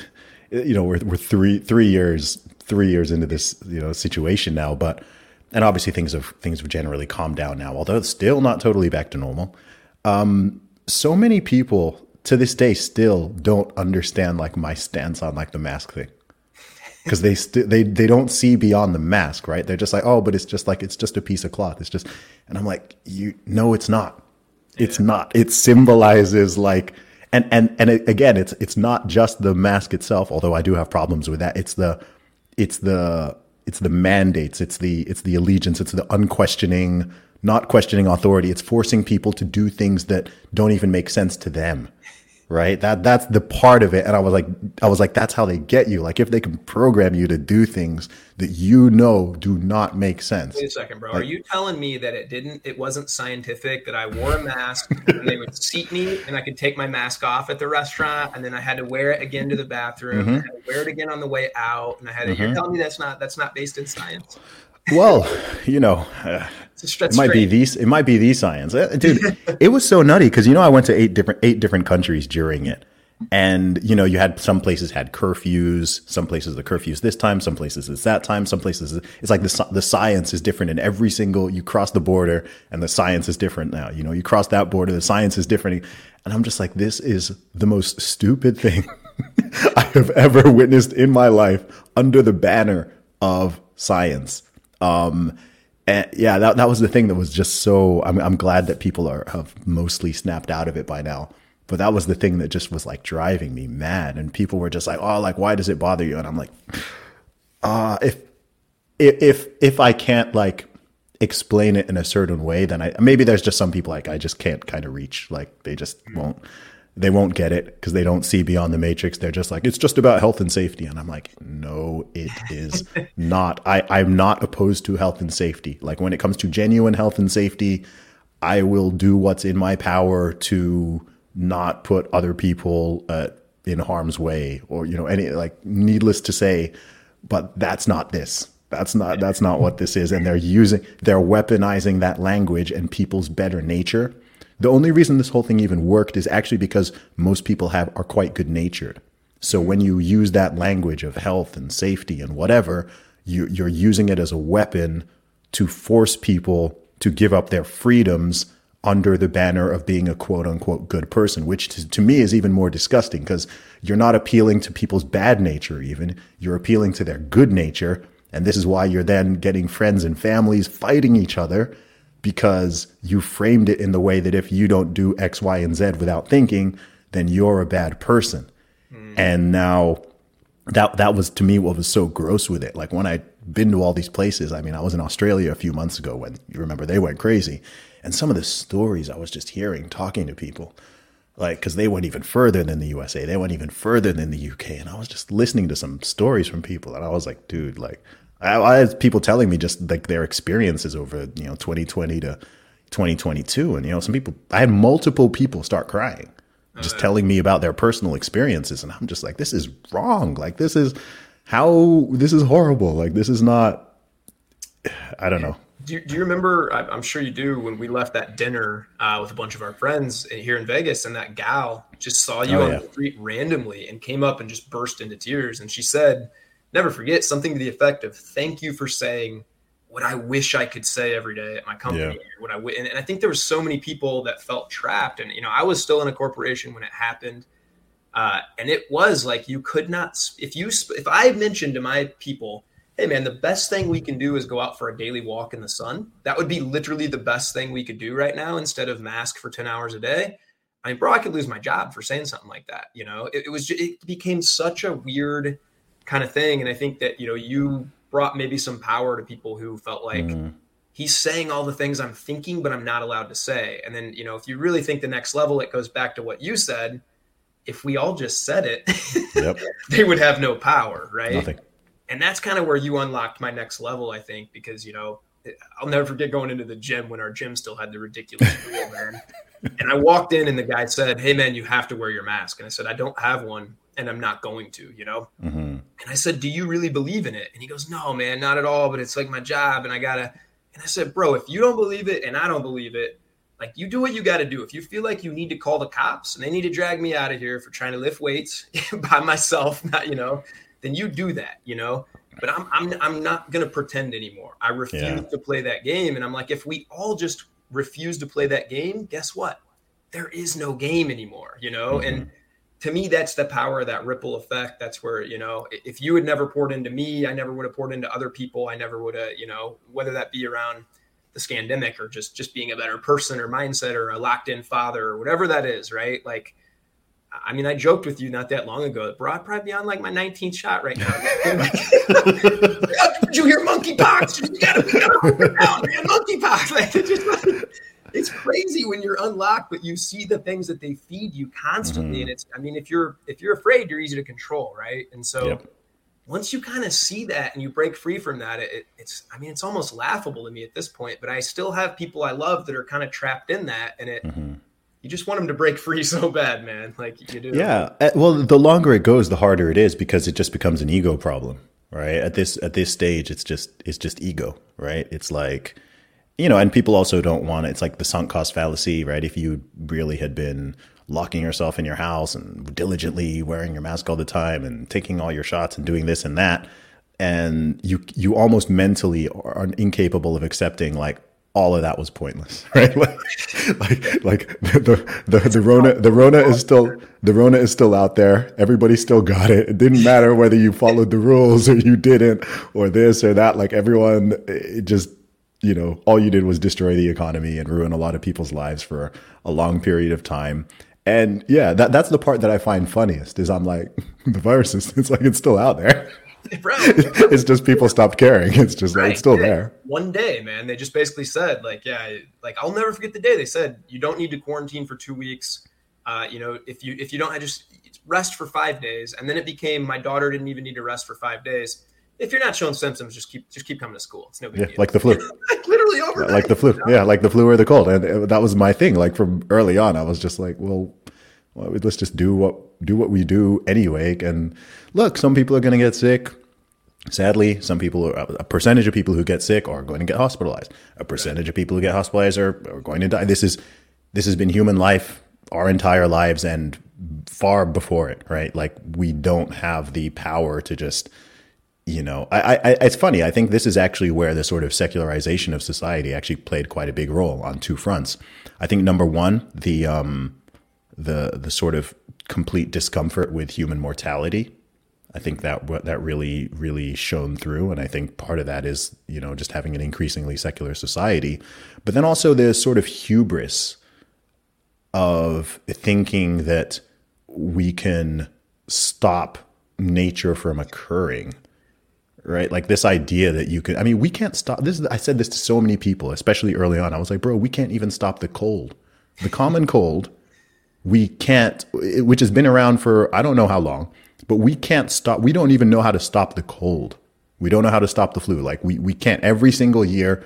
you know we're we're 3 3 years 3 years into this you know situation now but and obviously things have things have generally calmed down now although it's still not totally back to normal um, so many people to this day still don't understand like my stance on like the mask thing because they st- they they don't see beyond the mask, right? They're just like, oh, but it's just like it's just a piece of cloth. It's just, and I'm like, you no, it's not. It's yeah. not. It symbolizes like, and and and it, again, it's it's not just the mask itself. Although I do have problems with that. It's the, it's the it's the mandates. It's the it's the allegiance. It's the unquestioning not questioning authority. It's forcing people to do things that don't even make sense to them. Right. That that's the part of it. And I was like, I was like, that's how they get you. Like if they can program you to do things that you know do not make sense. Wait a second, bro. Like, Are you telling me that it didn't, it wasn't scientific that I wore a mask and they would seat me and I could take my mask off at the restaurant and then I had to wear it again to the bathroom, mm-hmm. wear it again on the way out, and I had to, mm-hmm. you're telling me that's not that's not based in science. Well, you know, uh, it might be these. It might be the science, uh, dude. it was so nutty because you know I went to eight different eight different countries during it, and you know you had some places had curfews, some places the curfews this time, some places it's that time, some places it's like the the science is different in every single. You cross the border and the science is different now. You know you cross that border, the science is different, and I'm just like this is the most stupid thing I have ever witnessed in my life under the banner of science. Um, and yeah, that that was the thing that was just so. I'm I'm glad that people are have mostly snapped out of it by now. But that was the thing that just was like driving me mad, and people were just like, "Oh, like why does it bother you?" And I'm like, "Uh, if if if I can't like explain it in a certain way, then I maybe there's just some people like I just can't kind of reach, like they just won't." They won't get it because they don't see beyond the matrix. They're just like, it's just about health and safety. And I'm like, no, it is not. I, I'm not opposed to health and safety. Like when it comes to genuine health and safety, I will do what's in my power to not put other people uh, in harm's way or, you know, any like needless to say, but that's not this. That's not, that's not what this is. And they're using, they're weaponizing that language and people's better nature the only reason this whole thing even worked is actually because most people have are quite good natured. So when you use that language of health and safety and whatever, you, you're using it as a weapon to force people to give up their freedoms under the banner of being a quote unquote good person, which to, to me is even more disgusting because you're not appealing to people's bad nature, even. You're appealing to their good nature. And this is why you're then getting friends and families fighting each other because you framed it in the way that if you don't do X, Y, and Z without thinking, then you're a bad person. Mm. And now that that was to me what was so gross with it. Like when I'd been to all these places, I mean, I was in Australia a few months ago when you remember they went crazy. And some of the stories I was just hearing, talking to people, like because they went even further than the USA, they went even further than the UK, and I was just listening to some stories from people, and I was like, dude, like I, I had people telling me just like their experiences over you know 2020 to 2022, and you know some people, I had multiple people start crying, just telling me about their personal experiences, and I'm just like, this is wrong, like this is how this is horrible, like this is not, I don't know. Do you, do you remember? I'm sure you do. When we left that dinner uh, with a bunch of our friends here in Vegas, and that gal just saw you Oh, on yeah. the street randomly and came up and just burst into tears. And she said, "Never forget something to the effect of thank you for saying what I wish I could say every day at my company. Yeah. What I w-. And, and I think there were so many people that felt trapped. And you know, I was still in a corporation when it happened. Uh, and it was like you could not if you if I mentioned to my people, hey man, the best thing we can do is go out for a daily walk in the sun. That would be literally the best thing we could do right now instead of mask for ten hours a day. I mean, bro, I could lose my job for saying something like that. You know, it, it was it became such a weird kind of thing, and I think that you know you brought maybe some power to people who felt like Mhm. he's saying all the things I'm thinking, but I'm not allowed to say. And then, you know, if you really think the next level, it goes back to what you said. If we all just said it, Yep, they would have no power, right? nothing. And that's kind of where you unlocked my next level, I think, because, you know, I'll never forget going into the gym when our gym still had the ridiculous rule, man. And I walked in and the guy said, Hey, man, you have to wear your mask. And I said, I don't have one and I'm not going to, you know? hmm And I said, Do you really believe in it? And he goes, No, man, not at all. But it's like my job. And I got to. And I said, Bro, if you don't believe it and I don't believe it, like you do what you got to do. If you feel like you need to call the cops and they need to drag me out of here for trying to lift weights by myself, not, you know, then you do that, you know? But I'm, I'm, I'm not going to pretend anymore. I refuse Yeah. to play that game. And I'm like, if we all just refuse to play that game, guess what? There is no game anymore, you know? And to me, that's the power of that ripple effect. That's where, you know, if you had never poured into me, I never would have poured into other people. I never would have, you know, whether that be around the scamdemic or just just being a better person or mindset or a locked in father or whatever that is, right? Like, I mean, I joked with you not that long ago, bro. I'd probably be on like my 19th shot right now. Did you hear monkeypox? You gotta, you gotta hold it down, man. Monkeypox. Like, just like, it's crazy when you're unlocked, but you see the things that they feed you constantly. Mhm. And it's, I mean, if you're if you're afraid, you're easy to control, right? And so Yep. once you kind of see that and you break free from that, it, it's, I mean, it's almost laughable to me at this point. But I still have people I love that are kind of trapped in that, and it, hmm you just want them to break free so bad, man. Like you do. Yeah. Uh, Well, the longer it goes, the harder it is because it just becomes an ego problem, right? At this at this stage, it's just it's just ego, right? It's like, you know, and people also don't want it. It's like the sunk cost fallacy, right? If you really had been locking yourself in your house and diligently wearing your mask all the time and taking all your shots and doing this and that, and you you almost mentally are incapable of accepting like all of that was pointless, right? Like, like, like the, the the Rona the Rona is still the Rona is still out there. Everybody still got it. It didn't matter whether you followed the rules or you didn't, or this or that. Like everyone, it just you know, all you did was destroy the economy and ruin a lot of people's lives for a long period of time. And yeah, that that's the part that I find funniest is I'm like the virus is it's like it's still out there. Bro, it's just people stopped caring. It's just like Right. it's still Yeah. there. One day, man, they just basically said, like, yeah, like I'll never forget the day they said you don't need to quarantine for two weeks. Uh, you know, if you if you don't, I just rest for five days, and then it became my daughter didn't even need to rest for five days. If you're not showing symptoms, just keep just keep coming to school. It's no big Yeah, deal. like the flu. Like, literally overnight. like the flu. Yeah, like the flu or the cold. And uh, that was my thing. Like from early on, I was just like, well, well let's just do what do what we do anyway. And look, some people are going to get sick. Sadly, some people, are, a percentage of people who get sick are going to get hospitalized. A percentage of people who get hospitalized are, are going to die. This is this has been human life our entire lives and far before it. Right? Like we don't have the power to just you know, I, I, it's funny. I think this is actually where the sort of secularization of society actually played quite a big role on two fronts. I think number one, the um, the the sort of complete discomfort with human mortality. I think that that really really shone through, and I think part of that is you know just having an increasingly secular society, but then also the sort of hubris of thinking that we can stop nature from occurring right? Like this idea that you could, I mean, we can't stop this. Is, I said this to so many people, especially early on. I was like, bro, we can't even stop the cold. The common cold we can't, which has been around for I don't know how long, but we can't stop. We don't even know how to stop the cold. We don't know how to stop the flu. Like we, we can't every single year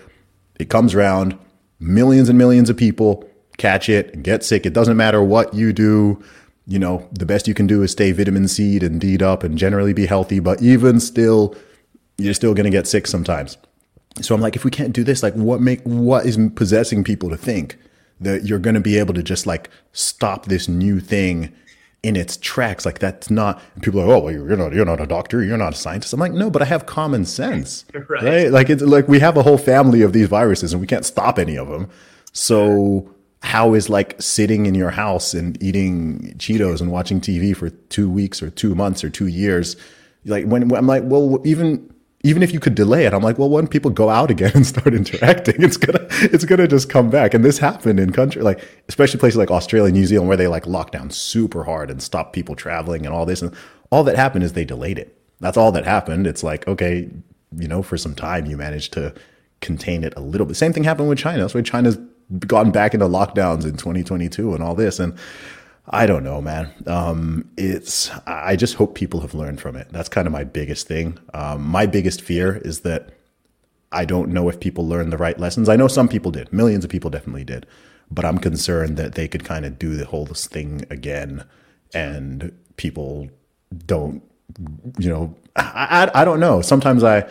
it comes around, millions and millions of people catch it get sick. It doesn't matter what you do. You know, the best you can do is stay vitamin C and D'd up and generally be healthy, but even still, you're still going to get sick sometimes. So I'm like, if we can't do this, like what make, what is possessing people to think that you're going to be able to just like stop this new thing in its tracks. Like that's not. People are, oh, well, you're not, you're not a doctor, you're not a scientist. I'm like, no, but I have common sense, right. right? Like it's like we have a whole family of these viruses, and we can't stop any of them. So how is like sitting in your house and eating Cheetos and watching TV for two weeks or two months or two years? Like when, when I'm like, well, even even if you could delay it, I'm like, well, when people go out again and start interacting, it's gonna it's gonna just come back. And this happened in country like especially places like Australia, and New Zealand, where they like locked down super hard and stopped people traveling and all this. And all that happened is they delayed it. That's all that happened. It's like, okay, you know, for some time you managed to contain it a little bit. Same thing happened with China. That's why China's gone back into lockdowns in 2022 and all this. And I don't know, man. Um, it's I just hope people have learned from it. That's kind of my biggest thing. Um, my biggest fear is that I don't know if people learned the right lessons. I know some people did. Millions of people definitely did. But I'm concerned that they could kind of do the whole thing again, and people don't. You know, I I, I don't know. Sometimes I,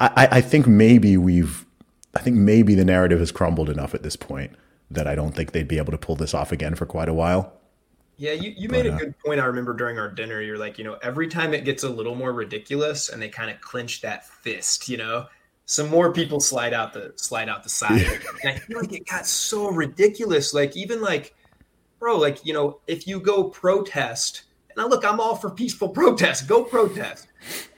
I I think maybe we've. I think maybe the narrative has crumbled enough at this point that I don't think they'd be able to pull this off again for quite a while. Yeah, you, you made a uh, good point. I remember during our dinner, you're like, you know, every time it gets a little more ridiculous and they kind of clench that fist, you know, some more people slide out the slide out the side. Yeah. And I feel like it got so ridiculous. Like even like, bro, like, you know, if you go protest, and now look, I'm all for peaceful protest. Go protest.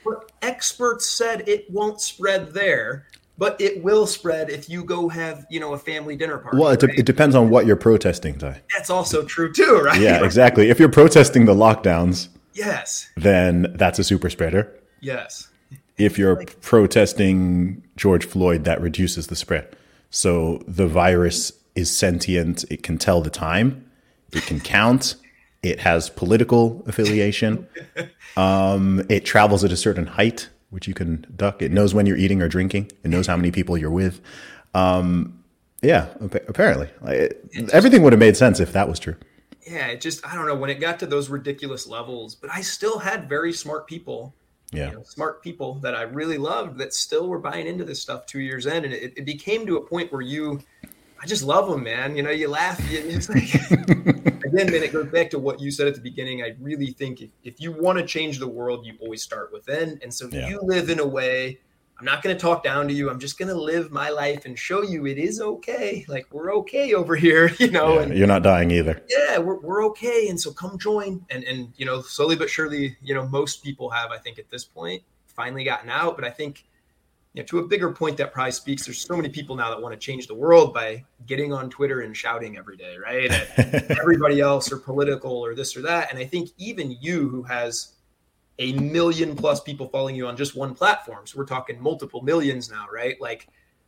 But experts said it won't spread there but it will spread if you go have you know a family dinner party. Well, it, right? it depends on what you're protesting, Ty. That's also true too, right? Yeah, exactly. If you're protesting the lockdowns, yes, then that's a super spreader. Yes. If you're like, protesting George Floyd, that reduces the spread. So the virus is sentient. It can tell the time. It can count. It has political affiliation. Um, it travels at a certain height which you can duck. It knows when you're eating or drinking. It knows how many people you're with. Um, yeah, apparently, it, everything would have made sense if that was true. Yeah, it just I don't know when it got to those ridiculous levels, but I still had very smart people. Yeah, you know, smart people that I really loved that still were buying into this stuff two years in, and it, it became to a point where you I just love them, man. You know, you laugh. It's like, again, man, it goes back to what you said at the beginning. I really think if, if you want to change the world, you always start within. And so yeah. you live in a way, I'm not going to talk down to you. I'm just going to live my life and show you it is okay. Like we're okay over here, you know. Yeah, and you're not dying either. Yeah, we're, we're okay. And so come join. And, and, you know, slowly but surely, you know, most people have, I think at this point, finally gotten out. But I think, you know, to a bigger point that probably speaks, there's so many people now that want to change the world by getting on Twitter and shouting every day, right? everybody else or political or this or that. And I think even you who has a million plus people following you on just one platform. So we're talking multiple millions now, right? Like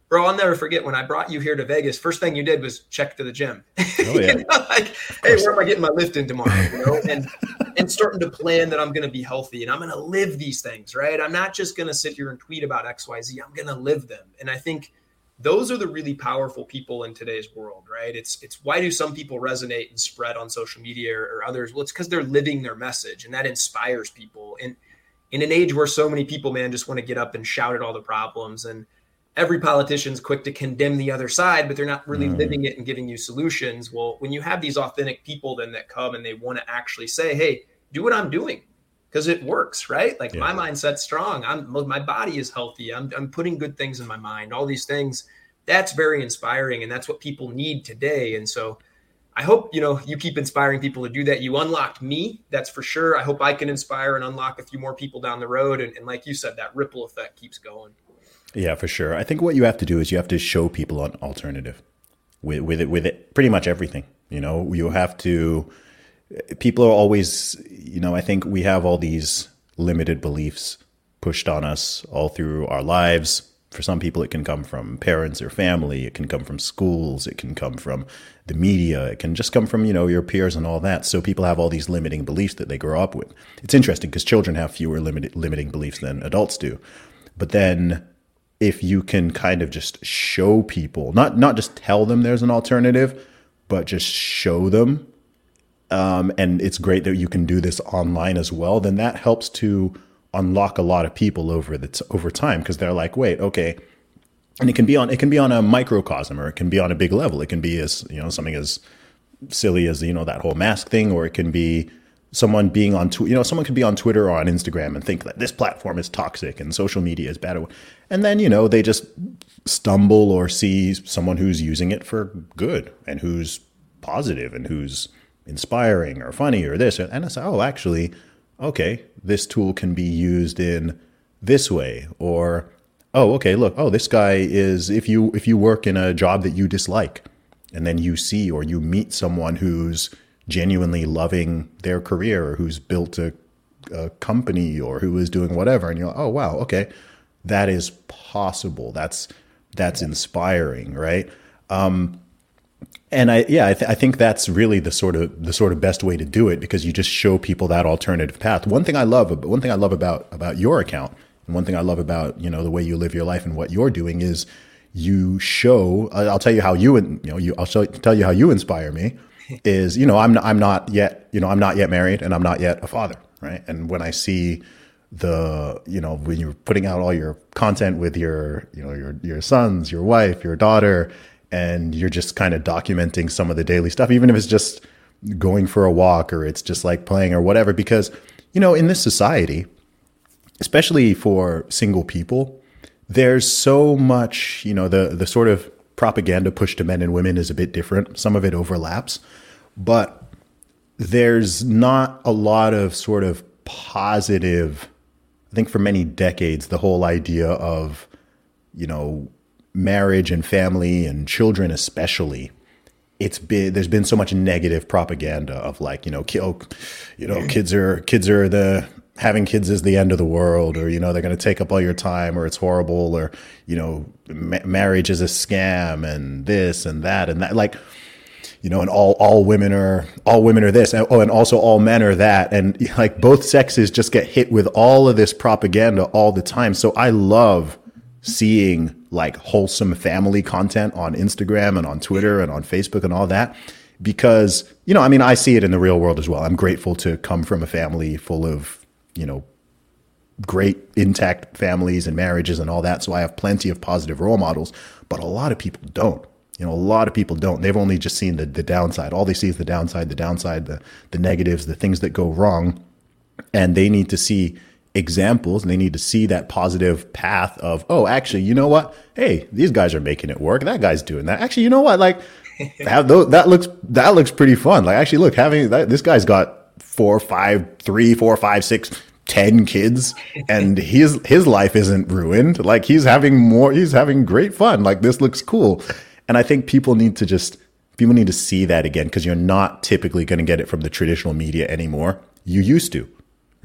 bro, I'll never forget when I brought you here to Vegas. First thing you did was check to the gym. Oh, yeah. you know, like, hey, where am I getting my lift in tomorrow? You know, and and starting to plan that I'm going to be healthy and I'm going to live these things, right? I'm not just going to sit here and tweet about X, Y, Z. I'm going to live them. And I think those are the really powerful people in today's world, right? It's it's why do some people resonate and spread on social media or, or others? Well, it's because they're living their message and that inspires people. And in an age where so many people, man, just want to get up and shout at all the problems and every politician's quick to condemn the other side, but they're not really mm. living it and giving you solutions. Well, when you have these authentic people then that come and they want to actually say, "Hey, do what I'm doing," because it works, right? Like yeah. my mindset's strong. I'm my body is healthy. I'm I'm putting good things in my mind. All these things. That's very inspiring, and that's what people need today. And so. I hope you know you keep inspiring people to do that. You unlocked me, that's for sure. I hope I can inspire and unlock a few more people down the road. And, and like you said, that ripple effect keeps going. Yeah, for sure. I think what you have to do is you have to show people an alternative with with it with it pretty much everything. You know, you have to. People are always, you know, I think we have all these limited beliefs pushed on us all through our lives for some people, it can come from parents or family. It can come from schools. It can come from the media. It can just come from, you know, your peers and all that. So people have all these limiting beliefs that they grow up with. It's interesting because children have fewer limited, limiting beliefs than adults do. But then if you can kind of just show people, not, not just tell them there's an alternative, but just show them um, and it's great that you can do this online as well, then that helps to unlock a lot of people over the over time because they're like, wait, okay, and it can be on it can be on a microcosm or it can be on a big level. It can be as you know something as silly as you know that whole mask thing, or it can be someone being on tw- you know someone could be on Twitter or on Instagram and think that this platform is toxic and social media is bad, and then you know they just stumble or see someone who's using it for good and who's positive and who's inspiring or funny or this. And I say, oh, actually, okay, this tool can be used in this way. Or, oh, okay, look, oh, this guy is if you if you work in a job that you dislike, and then you see or you meet someone who's genuinely loving their career or who's built a, a company or who is doing whatever, and you're like, oh wow, okay, that is possible. That's that's inspiring, right? Um, and I yeah I, th- I, think that's really the sort of the sort of best way to do it because you just show people that alternative path. One thing I love one thing I love about about your account and one thing I love about you know the way you live your life and what you're doing is you show I'll tell you how you you know you I'll show, tell you how you inspire me is you know I'm I'm not yet you know I'm not yet married and I'm not yet a father right and when I see the you know when you're putting out all your content with your you know your your sons your wife your daughter and you're just kind of documenting some of the daily stuff, even if it's just going for a walk or it's just like playing or whatever. Because, you know, in this society, especially for single people, there's so much, you know, the, the sort of propaganda push to men and women is a bit different. Some of it overlaps, but there's not a lot of sort of positive, I think for many decades, the whole idea of, you know, marriage and family and children especially it's been there's been so much negative propaganda of like you know ki- oh, you know kids are kids are the having kids is the end of the world or you know they're going to take up all your time or it's horrible or you know ma- marriage is a scam and this and that and that like you know and all all women are all women are this and, oh and also all men are that and like both sexes just get hit with all of this propaganda all the time so i love seeing like wholesome family content on Instagram and on Twitter and on Facebook and all that because you know I mean I see it in the real world as well. I'm grateful to come from a family full of you know great intact families and marriages and all that so I have plenty of positive role models, but a lot of people don't. You know, a lot of people don't. They've only just seen the the downside. All they see is the downside, the downside, the the negatives, the things that go wrong, and they need to see examples and they need to see that positive path of, oh, actually, you know what? Hey, these guys are making it work. That guy's doing that. Actually, you know what? Like, have those, that looks that looks pretty fun. Like, actually, look, having that, this guy's got four, five, three, four, five, six, ten kids, and his his life isn't ruined. Like, he's having more. He's having great fun. Like, this looks cool. And I think people need to just people need to see that again because you're not typically going to get it from the traditional media anymore. You used to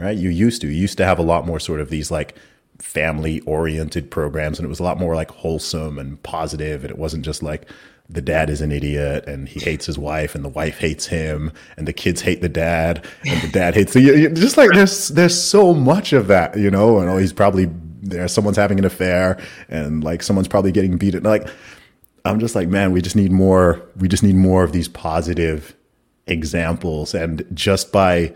right? You used to. You used to have a lot more sort of these like family oriented programs and it was a lot more like wholesome and positive and it wasn't just like the dad is an idiot and he hates his wife and the wife hates him and the kids hate the dad and the dad hates the just like there's there's so much of that you know and oh he's probably there someone's having an affair and like someone's probably getting beaten like i'm just like man we just need more we just need more of these positive examples and just by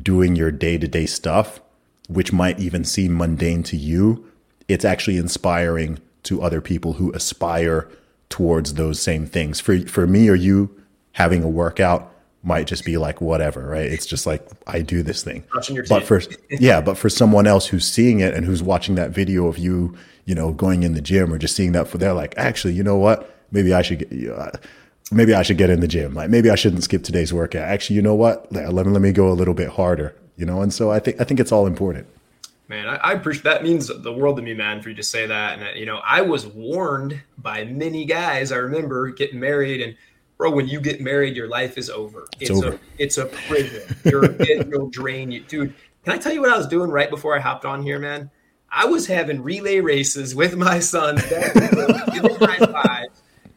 doing your day to day stuff, which might even seem mundane to you, it's actually inspiring to other people who aspire towards those same things. For for me or you, having a workout might just be like whatever, right? It's just like I do this thing. But for yeah, but for someone else who's seeing it and who's watching that video of you, you know, going in the gym or just seeing that for they're like, actually, you know what? Maybe I should get. Uh, maybe I should get in the gym. Like maybe I shouldn't skip today's workout. Actually, you know what? Let me let me go a little bit harder. You know, and so I think I think it's all important. Man, I, I appreciate that means the world to me, man, for you to say that. And uh, you know, I was warned by many guys. I remember getting married, and bro, when you get married, your life is over. It's, it's over. A, it's a prison. You're it will drain you, dude. Can I tell you what I was doing right before I hopped on here, man? I was having relay races with my son.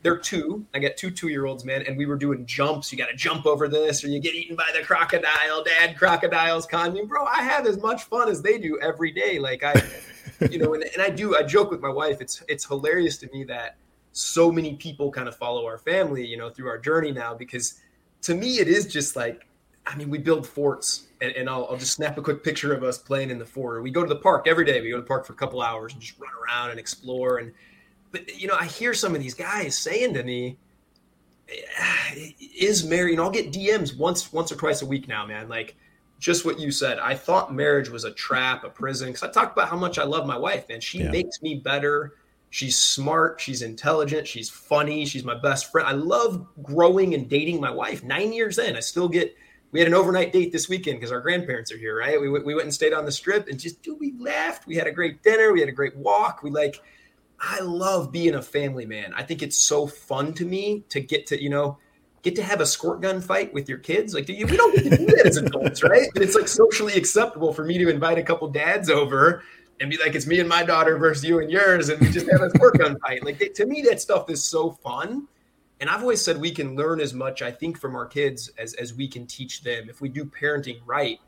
They're two. I got two two year olds, man, and we were doing jumps. You got to jump over this, or you get eaten by the crocodile. Dad, crocodiles con me, bro. I have as much fun as they do every day. Like I, you know, and, and I do. I joke with my wife. It's it's hilarious to me that so many people kind of follow our family, you know, through our journey now because to me it is just like I mean, we build forts, and, and I'll, I'll, just snap a quick picture of us playing in the fort. We go to the park every day. We go to the park for a couple hours and just run around and explore. And but you know, I hear some of these guys saying to me, eh, "Is marriage?" And I'll get DMs once once or twice a week now, man. Like just what you said. I thought marriage was a trap, a prison. Because I talked about how much I love my wife, man. She yeah. makes me better. She's smart. She's intelligent. She's funny. She's my best friend. I love growing and dating my wife. Nine years in, I still get we had an overnight date this weekend because our grandparents are here, right? We, we went and stayed on the strip and just, dude, we laughed. We had a great dinner. We had a great walk. We like, I love being a family man. I think it's so fun to me to get to, you know, get to have a squirt gun fight with your kids. Like, we don't get to do that as adults, right? But it's like socially acceptable for me to invite a couple dads over and be like, it's me and my daughter versus you and yours, and we just have a squirt gun fight. Like, to me, that stuff is so fun and I've always said we can learn as much, I think, from our kids as, as we can teach them if we do parenting right.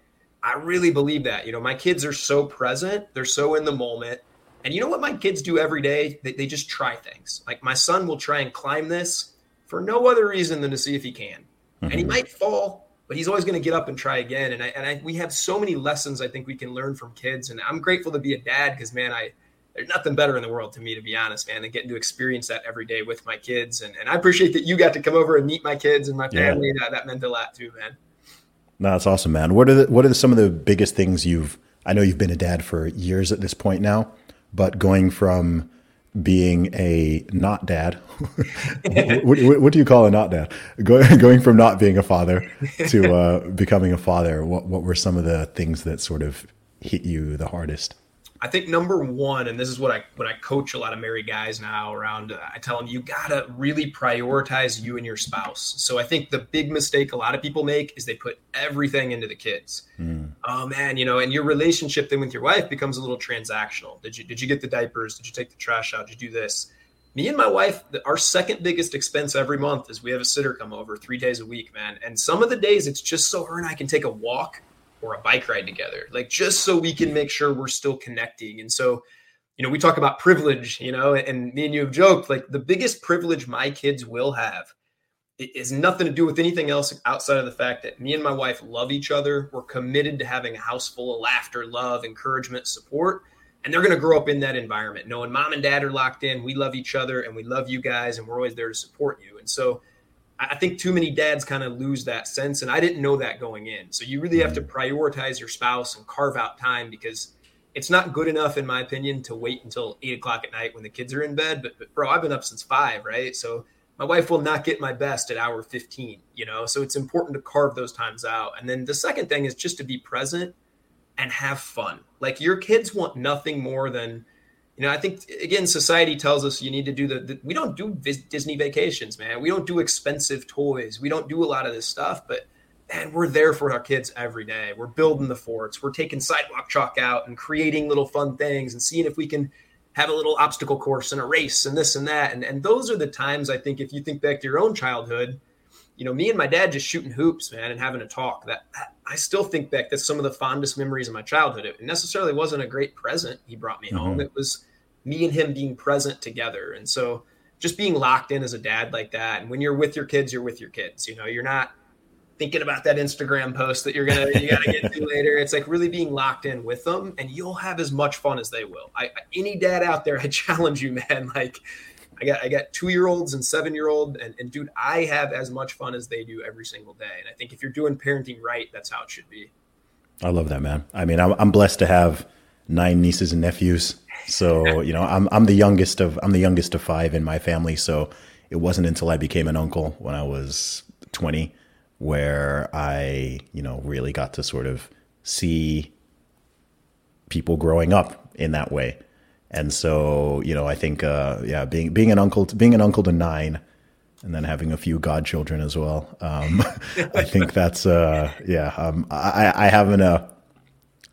I really believe that. You know, my kids are so present, they're so in the moment. And you know what my kids do every day? They, they just try things. Like my son will try and climb this for no other reason than to see if he can. Mm-hmm. And he mm-hmm. might fall, but he's always going to get up and try again. And I, and I, we have so many lessons I think we can learn from kids. And I'm grateful to be a dad because, man, I, there's nothing better in the world to me, to be honest, man, than getting to experience that every day with my kids. And, and I appreciate that you got to come over and meet my kids and my family. Yeah. That, that meant a lot too, man. No, that's awesome, man. What are the, what are the, some of the biggest things you've, I know you've been a dad for years at this point now, but going from being a not dad, what, what, do you call a not dad? Going, going from not being a father to uh, becoming a father, what, what were some of the things that sort of hit you the hardest? I think number one, and this is what I what I coach a lot of married guys now around. Uh, I tell them you gotta really prioritize you and your spouse. So I think the big mistake a lot of people make is they put everything into the kids. Mm. Oh man, you know, and your relationship then with your wife becomes a little transactional. Did you did you get the diapers? Did you take the trash out? Did you do this? Me and my wife, our second biggest expense every month is we have a sitter come over three days a week, man. And some of the days it's just so her and I can take a walk or a bike ride together, like just so we can make sure we're still connecting. And so, you know, we talk about privilege, you know, and me and you have joked like the biggest privilege my kids will have is nothing to do with anything else outside of the fact that me and my wife love each other. We're committed to having a house full of laughter, love, encouragement, support. And they're going to grow up in that environment, knowing mom and dad are locked in. We love each other and we love you guys, and we're always there to support you. And so, I think too many dads kind of lose that sense. And I didn't know that going in. So you really have to mm-hmm. prioritize your spouse and carve out time because it's not good enough, in my opinion, to wait until eight o'clock at night when the kids are in bed. But, but bro, I've been up since five, right? So my wife will not get my best at hour 15, you know? So it's important to carve those times out. And then the second thing is just to be present and have fun. Like your kids want nothing more than – you know, I think again, society tells us you need to do the, the we don't do Disney vacations, man. We don't do expensive toys. We don't do a lot of this stuff, but man, we're there for our kids every day. We're building the forts. We're taking sidewalk chalk out and creating little fun things and seeing if we can have a little obstacle course and a race and this and that. And, and those are the times I think if you think back to your own childhood, you know, me and my dad just shooting hoops, man, and having a talk. That I still think back. That's some of the fondest memories of my childhood. It necessarily wasn't a great present he brought me mm-hmm. home. It was me and him being present together. And so just being locked in as a dad like that. And when you're with your kids, you're with your kids. You know, you're not thinking about that Instagram post that you're gonna you gotta get to later. It's like really being locked in with them, and you'll have as much fun as they will. I, any dad out there, I challenge you, man. Like I got I got two year olds and seven year old, and, and dude, I have as much fun as they do every single day. And I think if you're doing parenting right, that's how it should be. I love that, man. I mean, I'm, I'm blessed to have nine nieces and nephews. So you know, I'm I'm the youngest of I'm the youngest of five in my family. So it wasn't until I became an uncle when I was 20 where I you know really got to sort of see people growing up in that way. And so, you know, I think, uh, yeah, being being an uncle, to, being an uncle to nine, and then having a few godchildren as well. Um, I think that's, uh, yeah, um, I, I have an, uh,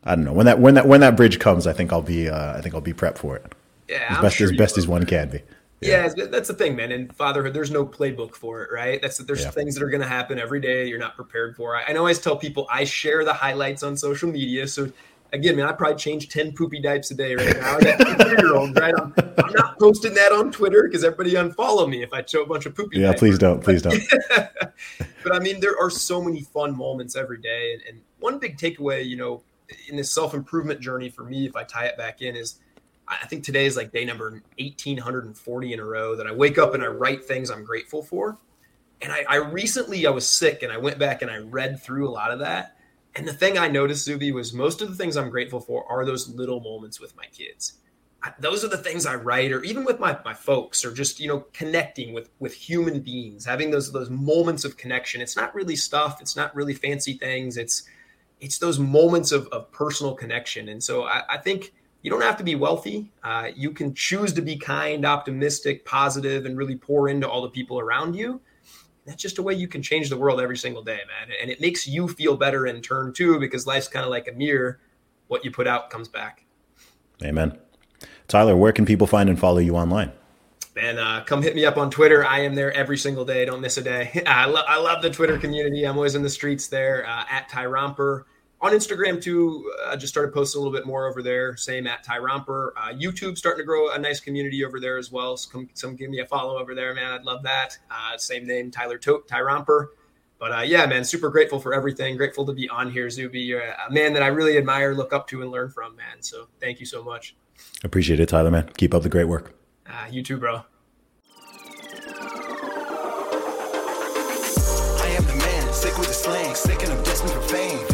I don't know when that when that when that bridge comes. I think I'll be uh, I think I'll be prepped for it. Yeah, as I'm best sure as best as one can be. Yeah, it's- that's the thing, man. In fatherhood, there's no playbook for it, right? That's there's Yeah. things that are going to happen every day you're not prepared for. I, I always tell people I share the highlights on social media, so again, man, I probably change ten poopy diapers a day right now. I got year olds, right? I'm, I'm not posting that on Twitter because everybody unfollow me if I show a bunch of poopy. Yeah, diapers. please don't, please don't. but I mean, there are so many fun moments every day. And, and one big takeaway, you know, in this self improvement journey for me, if I tie it back in, is I I think today is like day number 1840 in a row that I wake up and I write things I'm grateful for. And I, I recently I was sick and I went back and I read through a lot of that. And the thing I noticed, Zuby, was most of the things I'm grateful for are those little moments with my kids. I, those are the things I write, or even with my, my folks, or just you know connecting with with human beings, having those those moments of connection. It's not really stuff. It's not really fancy things. It's it's those moments of, of personal connection. And so I, I think you don't have to be wealthy. Uh, you can choose to be kind, optimistic, positive, and really pour into all the people around you. That's just a way you can change the world every single day, man. And it makes you feel better in turn too, because life's kind of like a mirror. What you put out comes back. Amen. Tyler, where can people find and follow you online? Man, uh, come hit me up on Twitter. I am there every single day. Don't miss a day. I, lo- I love the Twitter community. I'm always in the streets there uh, at Ty Romper. On Instagram, too, I uh, just started posting a little bit more over there. Same at Ty Romper. Uh, YouTube starting to grow a nice community over there as well. So come, some give me a follow over there, man. I'd love that. Uh, same name, Tyler Tote, Ty Romper. But uh, yeah, man, super grateful for everything. Grateful to be on here, Zuby. You're a man that I really admire, look up to, and learn from, man. So thank you so much. Appreciate it, Tyler, man. Keep up the great work. Uh, you too, bro. I am the man, sick with the slang, sick and I'm destined for fame.